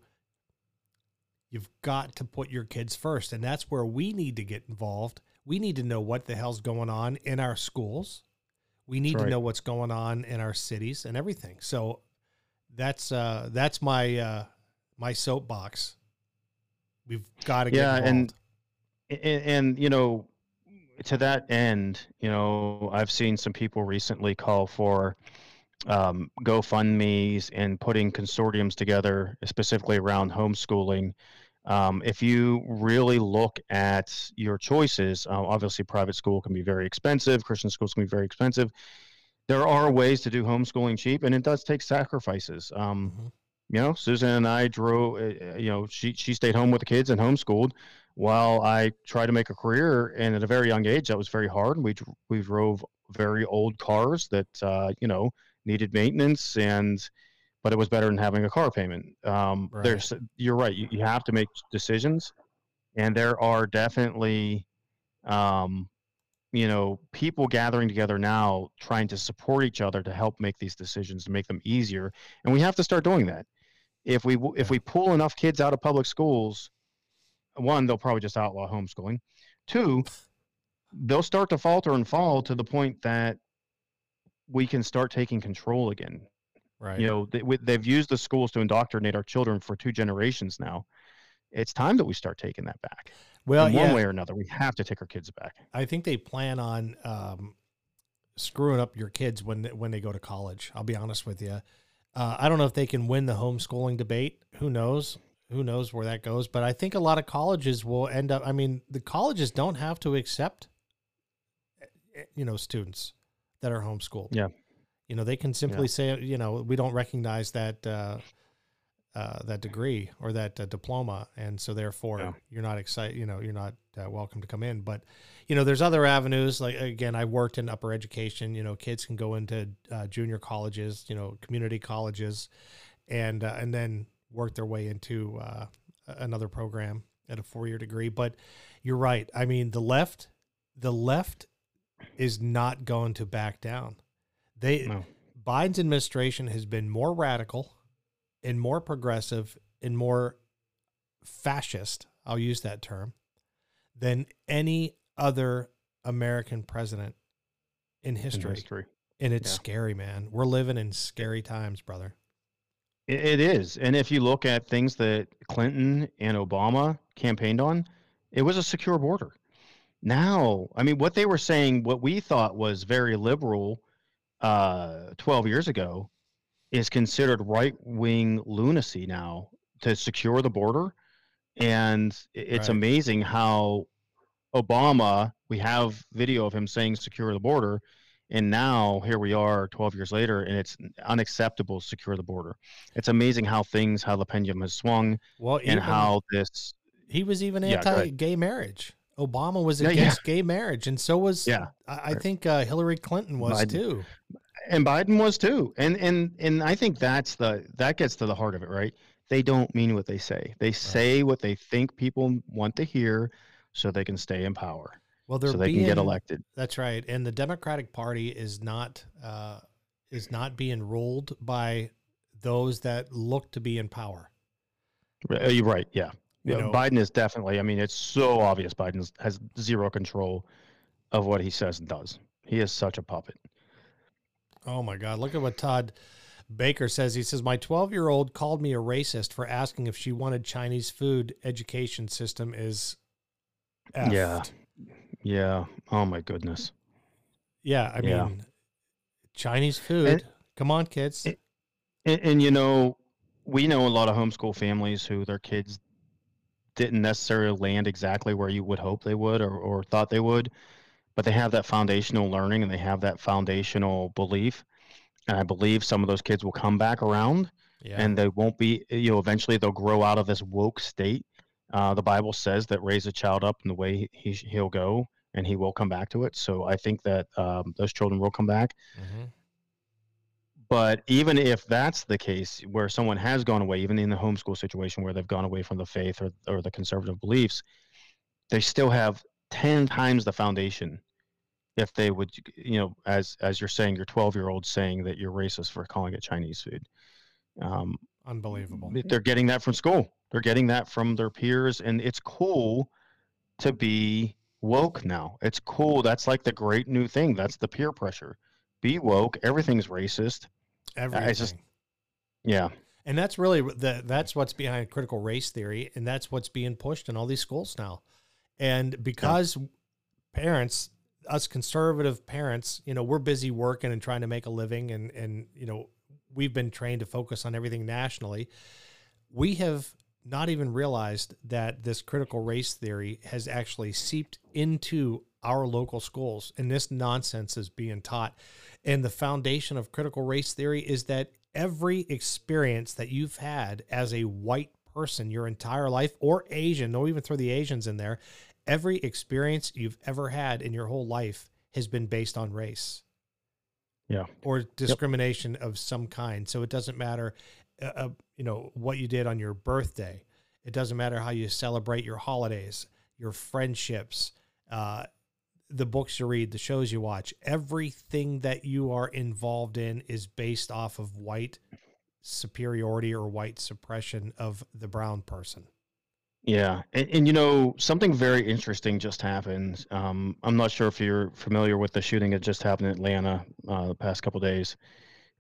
You've got to put your kids first. And that's where we need to get involved. We need to know what the hell's going on in our schools. We need right. to know what's going on in our cities and everything. So that's uh that's my uh my soapbox. We've got to get yeah, involved. and and and you know to that end, you know, I've seen some people recently call for um, GoFundMe's and putting consortiums together, specifically around homeschooling, um, if you really look at your choices, uh, obviously private school can be very expensive, Christian schools can be very expensive. There are ways to do homeschooling cheap, and it does take sacrifices. Um, mm-hmm. You know, Susan and I drove. Uh, you know, she she stayed home with the kids and homeschooled, while I tried to make a career. And at a very young age, that was very hard. We we drove very old cars that uh, you know needed maintenance and but it was better than having a car payment. Um, right. There's, you're right. You, you have to make decisions, and there are definitely, um, you know, people gathering together now trying to support each other to help make these decisions to make them easier, and we have to start doing that. If we if we pull enough kids out of public schools, one they'll probably just outlaw homeschooling. Two, they'll start to falter and fall to the point that we can start taking control again Right. You know, they, they've used the schools to indoctrinate our children for two generations now. It's time that we start taking that back. Well, In one yeah. way or another, we have to take our kids back. I think they plan on um, screwing up your kids when when they go to college. I'll be honest with you. Uh, I don't know if they can win the homeschooling debate. Who knows? Who knows where that goes? But I think a lot of colleges will end up. I mean, the colleges don't have to accept, eh, eh, you know, students that are homeschooled. Yeah. You know, they can simply yeah. say, you know, we don't recognize that uh, uh, that degree or that uh, diploma, and so therefore yeah. you're not excited. You know, you're not uh, welcome to come in. But you know, there's other avenues. Like again, I worked in upper education. You know, kids can go into uh, junior colleges, you know, community colleges, and uh, and then work their way into another program at a four year degree. But you're right. I mean, the left, the left is not going to back down. They no. Biden's administration has been more radical and more progressive and more fascist, I'll use that term, than any other American president in history. In history. And it's yeah. scary, man. We're living in scary times, brother. It is. And if you look at things that Clinton and Obama campaigned on, it was a secure border. Now, I mean, what they were saying, what we thought was very liberal uh, 12 years ago is considered right wing lunacy now to secure the border. And it's right. amazing how Obama, we have video of him saying secure the border, And now here we are 12 years later, and it's unacceptable to secure the border. It's amazing how things, how the pendulum has swung, Well, and even- how this. he was even Yeah, anti-gay marriage. Obama was Yeah, yeah. against gay marriage, and so was Yeah, I, I think uh, Hillary Clinton was Biden. too. and Biden was too. And and and I think that's the that gets to the heart of it, right? They don't mean what they say. They say what they think people want to hear, so they can stay in power, Well, they're so they being, can get elected. That's right, and the Democratic Party is not uh, is not being ruled by those that look to be in power. Uh, You're right. Yeah. You Yeah, know- Biden is definitely. I mean, it's so obvious. Biden has zero control of what he says and does. He is such a puppet. Oh my God! Look at what Todd Baker says. He says my 12 year old called me a racist for asking if she wanted Chinese food. Education system is effed. Yeah. Yeah. Oh my goodness. yeah. I Yeah. mean, Chinese food. And- Come on, kids. And, and you know, we know a lot of homeschool families who their kids didn't necessarily land exactly where you would hope they would or, or thought they would, but they have that foundational learning and they have that foundational belief. And I believe some of those kids will come back around yeah. and they won't be, you know, eventually they'll grow out of this woke state. Uh, the Bible says that raise a child up in the way he, he'll go and he will come back to it. So I think that um, those children will come back. Mhm. But even if that's the case, where someone has gone away, even in the homeschool situation where they've gone away from the faith or, or the conservative beliefs, they still have 10 times the foundation if they would, you know, as as you're saying, your 12 year old saying that you're racist for calling it Chinese food. Um, Unbelievable. they're getting that from school. They're getting that from their peers, and it's cool to be woke now. It's cool. That's like the great new thing. That's the peer pressure. Be woke. Everything's racist. Everything. just- Yeah. And that's really the that's what's behind critical race theory, and that's what's being pushed in all these schools now. And because parents, us conservative parents, you know, we're busy working and trying to make a living, and and you know, we've been trained to focus on everything nationally. We have not even realized that this critical race theory has actually seeped into our local schools, and this nonsense is being taught. And the foundation of critical race theory is that every experience that you've had as a white person your entire life, or Asian, don't even throw the Asians in there, every experience you've ever had in your whole life has been based on race. Yeah. Or discrimination of some kind. So it doesn't matter, uh, uh, you know, what you did on your birthday. It doesn't matter how you celebrate your holidays, your friendships, uh, the books you read, the shows you watch, everything that you are involved in is based off of white superiority or white suppression of the brown person. Yeah, and, and you know something very interesting just happened. Um, I'm not sure if you're familiar with the shooting that just happened in Atlanta uh, the past couple days.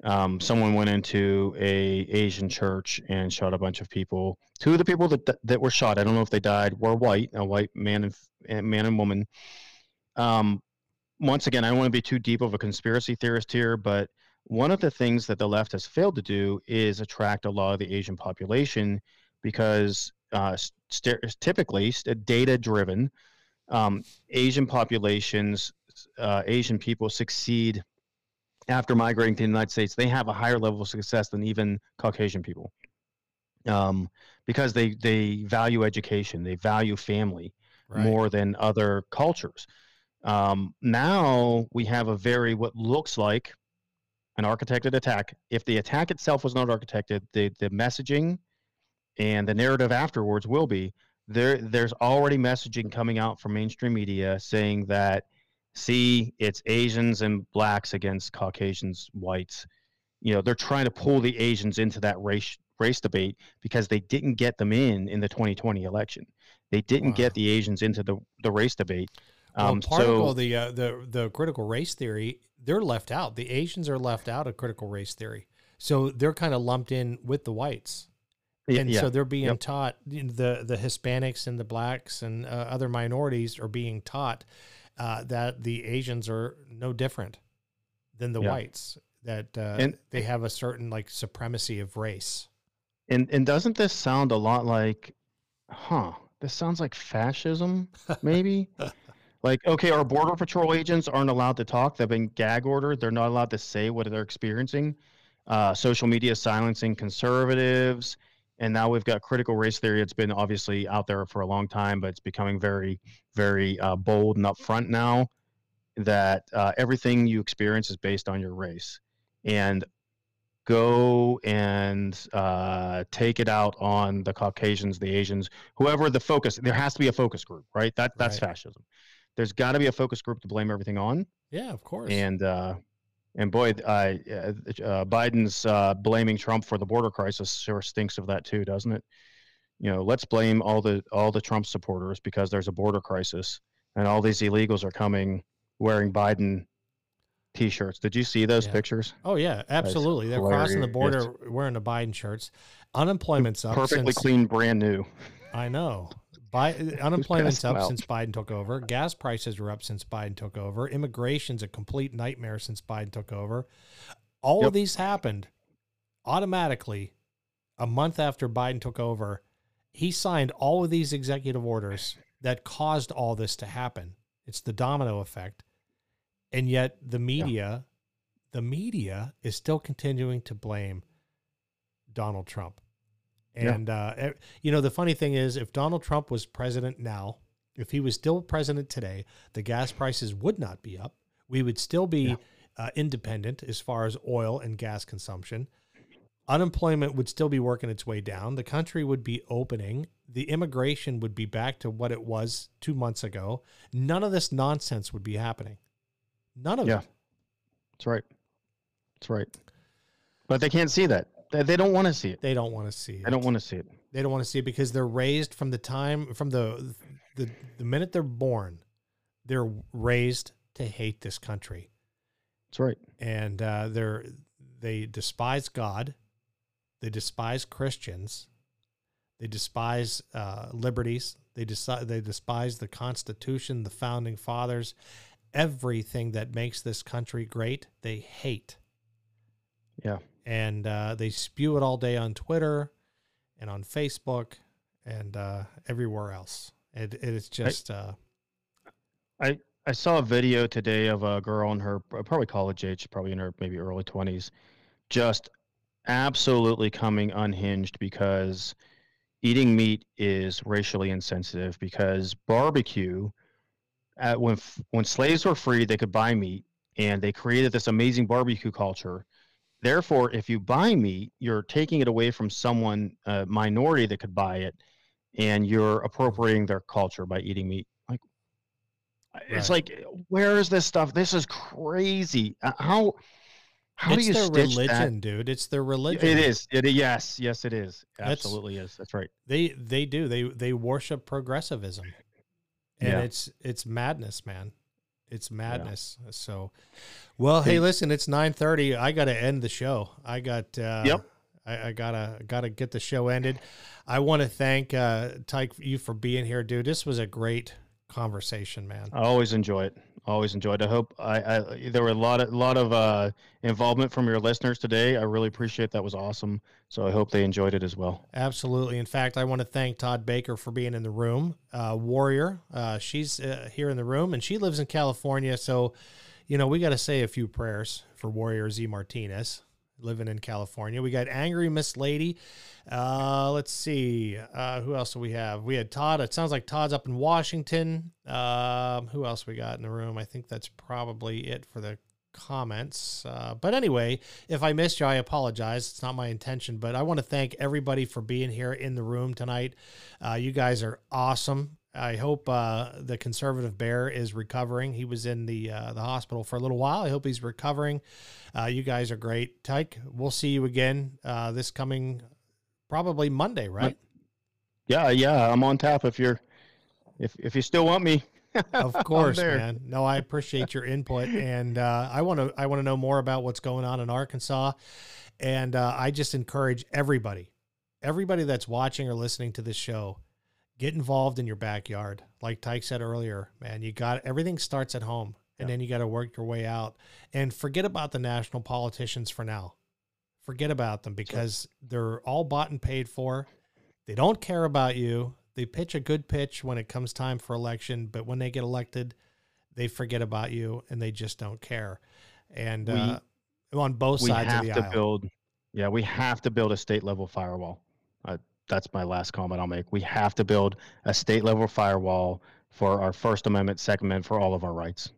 Um, someone went into a Asian church and shot a bunch of people. Two of the people that that were shot, I don't know if they died, were white, a white man and man and woman. Um, once again, I don't want to be too deep of a conspiracy theorist here, but one of the things that the left has failed to do is attract a lot of the Asian population because uh, st- typically data driven um, asian populations uh, asian people succeed after migrating to the united states. They have a higher level of success than even caucasian people um, because they they value education they value family more than other cultures um, now we have a very what looks like an architected attack. If the attack itself was not architected the the messaging and the narrative afterwards will be. There there's already messaging coming out from mainstream media saying that see it's asians and blacks against caucasians whites. You know they're trying to pull the asians into that race race debate because they didn't get them in in the 2020 election. They didn't Wow. get the asians into the the race debate Well, um part so of the uh, the the critical race theory, they're left out. The Asians are left out of critical race theory, so they're kind of lumped in with the whites. and yeah so they're being Yep. taught the the Hispanics and the blacks and uh, other minorities are being taught uh, that the Asians are no different than the Yeah. whites. That uh, And- they have a certain like supremacy of race. and and doesn't this sound a lot like huh this sounds like fascism maybe *laughs* Like, okay, our border patrol agents aren't allowed to talk. They've been gag ordered. They're not allowed to say what they're experiencing. Uh, social media silencing conservatives, and now we've got critical race theory. It's been obviously out there for a long time, but it's becoming very, very uh, bold and upfront now. That uh, everything you experience is based on your race, and go and uh, take it out on the Caucasians, the Asians, whoever the focus. There has to be a focus group, right? That that's right. fascism. There's got to be a focus group to blame everything on. Yeah, of course. And uh, and boy, uh, uh, Biden's uh, blaming Trump for the border crisis sure stinks of that too, doesn't it? You know, let's blame all the all the Trump supporters because there's a border crisis and all these illegals are coming wearing Biden t-shirts. Did you see those yeah. pictures? Oh yeah, absolutely. They're crossing the border wearing the Biden shirts. Unemployment's up. Perfectly since, clean, brand new. I know. By, unemployment's up since Biden took over. Gas prices are up since Biden took over. Immigration's a complete nightmare since Biden took over. All yep. of these happened automatically a month after Biden took over. He signed all of these executive orders that caused all this to happen. It's the domino effect. And yet the media, yeah. the media is still continuing to blame Donald Trump. And yeah. uh, you know, the funny thing is, if Donald Trump was president now, if he was still president today, the gas prices would not be up. We would still be yeah. uh, independent as far as oil and gas consumption. Unemployment would still be working its way down. The country would be opening. The immigration would be back to what it was two months ago. None of this nonsense would be happening. None of yeah. it. That's right. That's right. But they can't see that. They don't want to see it. They don't want to see it. They don't want to see it. They don't want to see it because they're raised from the time from the the the minute they're born, they're raised to hate this country. That's right. And uh, they're they despise God. They despise Christians. They despise uh, liberties. They decide they despise the Constitution, the founding fathers, everything that makes this country great. They hate. Yeah and uh, they spew it all day on Twitter and on Facebook and uh, everywhere else. It, it's just. I, uh, I I saw a video today of a girl in her probably college age, probably in her maybe early twenties, just absolutely coming unhinged because eating meat is racially insensitive because barbecue at when when slaves were free they could buy meat and they created this amazing barbecue culture Therefore, if you buy meat, you're taking it away from someone, a minority that could buy it, and you're appropriating their culture by eating meat. Like, right. it's like, where is this stuff? This is crazy. Uh, how? How it's do you their religion, that? dude. It's their religion. It is. It yes, yes, it is. Absolutely That's, is. That's right. They they do. They they worship progressivism, and yeah. it's it's madness, man. It's madness. Yeah. So, well, hey, listen, it's nine thirty. I got to end the show. I got. Uh, yep. I, I, gotta gotta get the show ended. I want to thank uh, Tyke you for being here, dude. This was a great conversation, man. I always enjoy it. Always enjoyed. I hope I, I there were a lot of lot of uh, involvement from your listeners today. I really appreciate that. Was awesome. So I hope they enjoyed it as well. Absolutely. In fact, I want to thank Todd Baker for being in the room. Uh, Warrior, uh, she's uh, here in the room, and she lives in California. So, you know, we got to say a few prayers for Warrior Z Martinez living in California. We got Angry Miss Lady. Uh, let's see. Uh, who else do we have? We had Todd. It sounds like Todd's up in Washington. Um, who else we got in the room? I think that's probably it for the comments. Uh, but anyway, if I missed you, I apologize. It's not my intention, but I want to thank everybody for being here in the room tonight. Uh, you guys are awesome. I hope uh, the conservative bear is recovering. He was in the uh, the hospital for a little while. I hope he's recovering. Uh, you guys are great, Tyke. We'll see you again uh, this coming probably Monday, right? Yeah, yeah. I'm on tap if you're if if you still want me. *laughs* of course, man. No, I appreciate your input, and uh, I want to I want to know more about what's going on in Arkansas, and uh, I just encourage everybody, everybody that's watching or listening to this show get involved in your backyard. Like Tyke said earlier, man, you got everything starts at home and then you got to work your way out and forget about the national politicians for now. Forget about them because sure. they're all bought and paid for. They don't care about you. They pitch a good pitch when it comes time for election, but when they get elected, they forget about you and they just don't care. And we, uh, on both sides of the aisle. Build, yeah, we have to build a state level firewall. Uh, that's my last comment I'll make. We have to build a state level firewall for our First Amendment, Second Amendment, for all of our rights.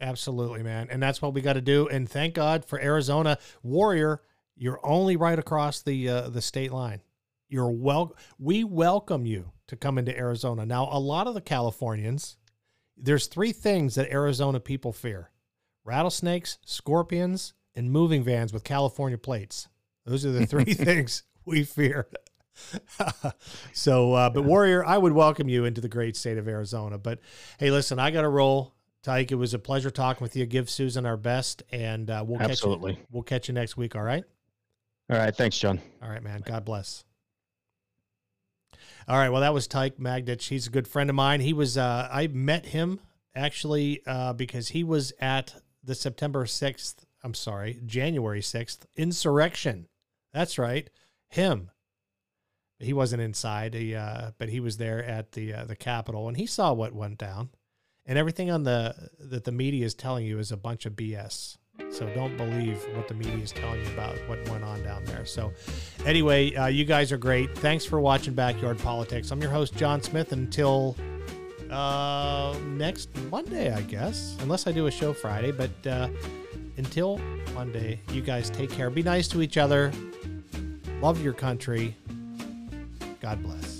Absolutely, man. And that's what we got to do. And thank God for Arizona Warrior. You're only right across the uh, the state line. You're well. We welcome you to come into Arizona. Now, a lot of the Californians, there's three things that Arizona people fear: rattlesnakes, scorpions, and moving vans with California plates. Those are the three *laughs* things we fear. *laughs* so, uh, but Warrior, I would welcome you into the great state of Arizona. But hey, listen, I got to roll. Tyke, it was a pleasure talking with you. Give Susan our best, and uh, we'll Absolutely. catch you. We'll catch you next week. All right. All right. Thanks, John. All right, man. God bless. All right. Well, that was Tyke Magditch. He's a good friend of mine. He was. Uh, I met him actually uh, because he was at the September sixth. I'm sorry, January sixth insurrection. That's right. Him he wasn't inside, he, uh, but he was there at the uh, the Capitol, and he saw what went down, and everything on the that the media is telling you is a bunch of BS. So don't believe what the media is telling you about what went on down there. So, anyway, uh, you guys are great. Thanks for watching Backyard Politics. I'm your host John Smith. Until uh, next Monday, I guess, unless I do a show Friday. But uh, until Monday, you guys take care. Be nice to each other. Love your country God bless.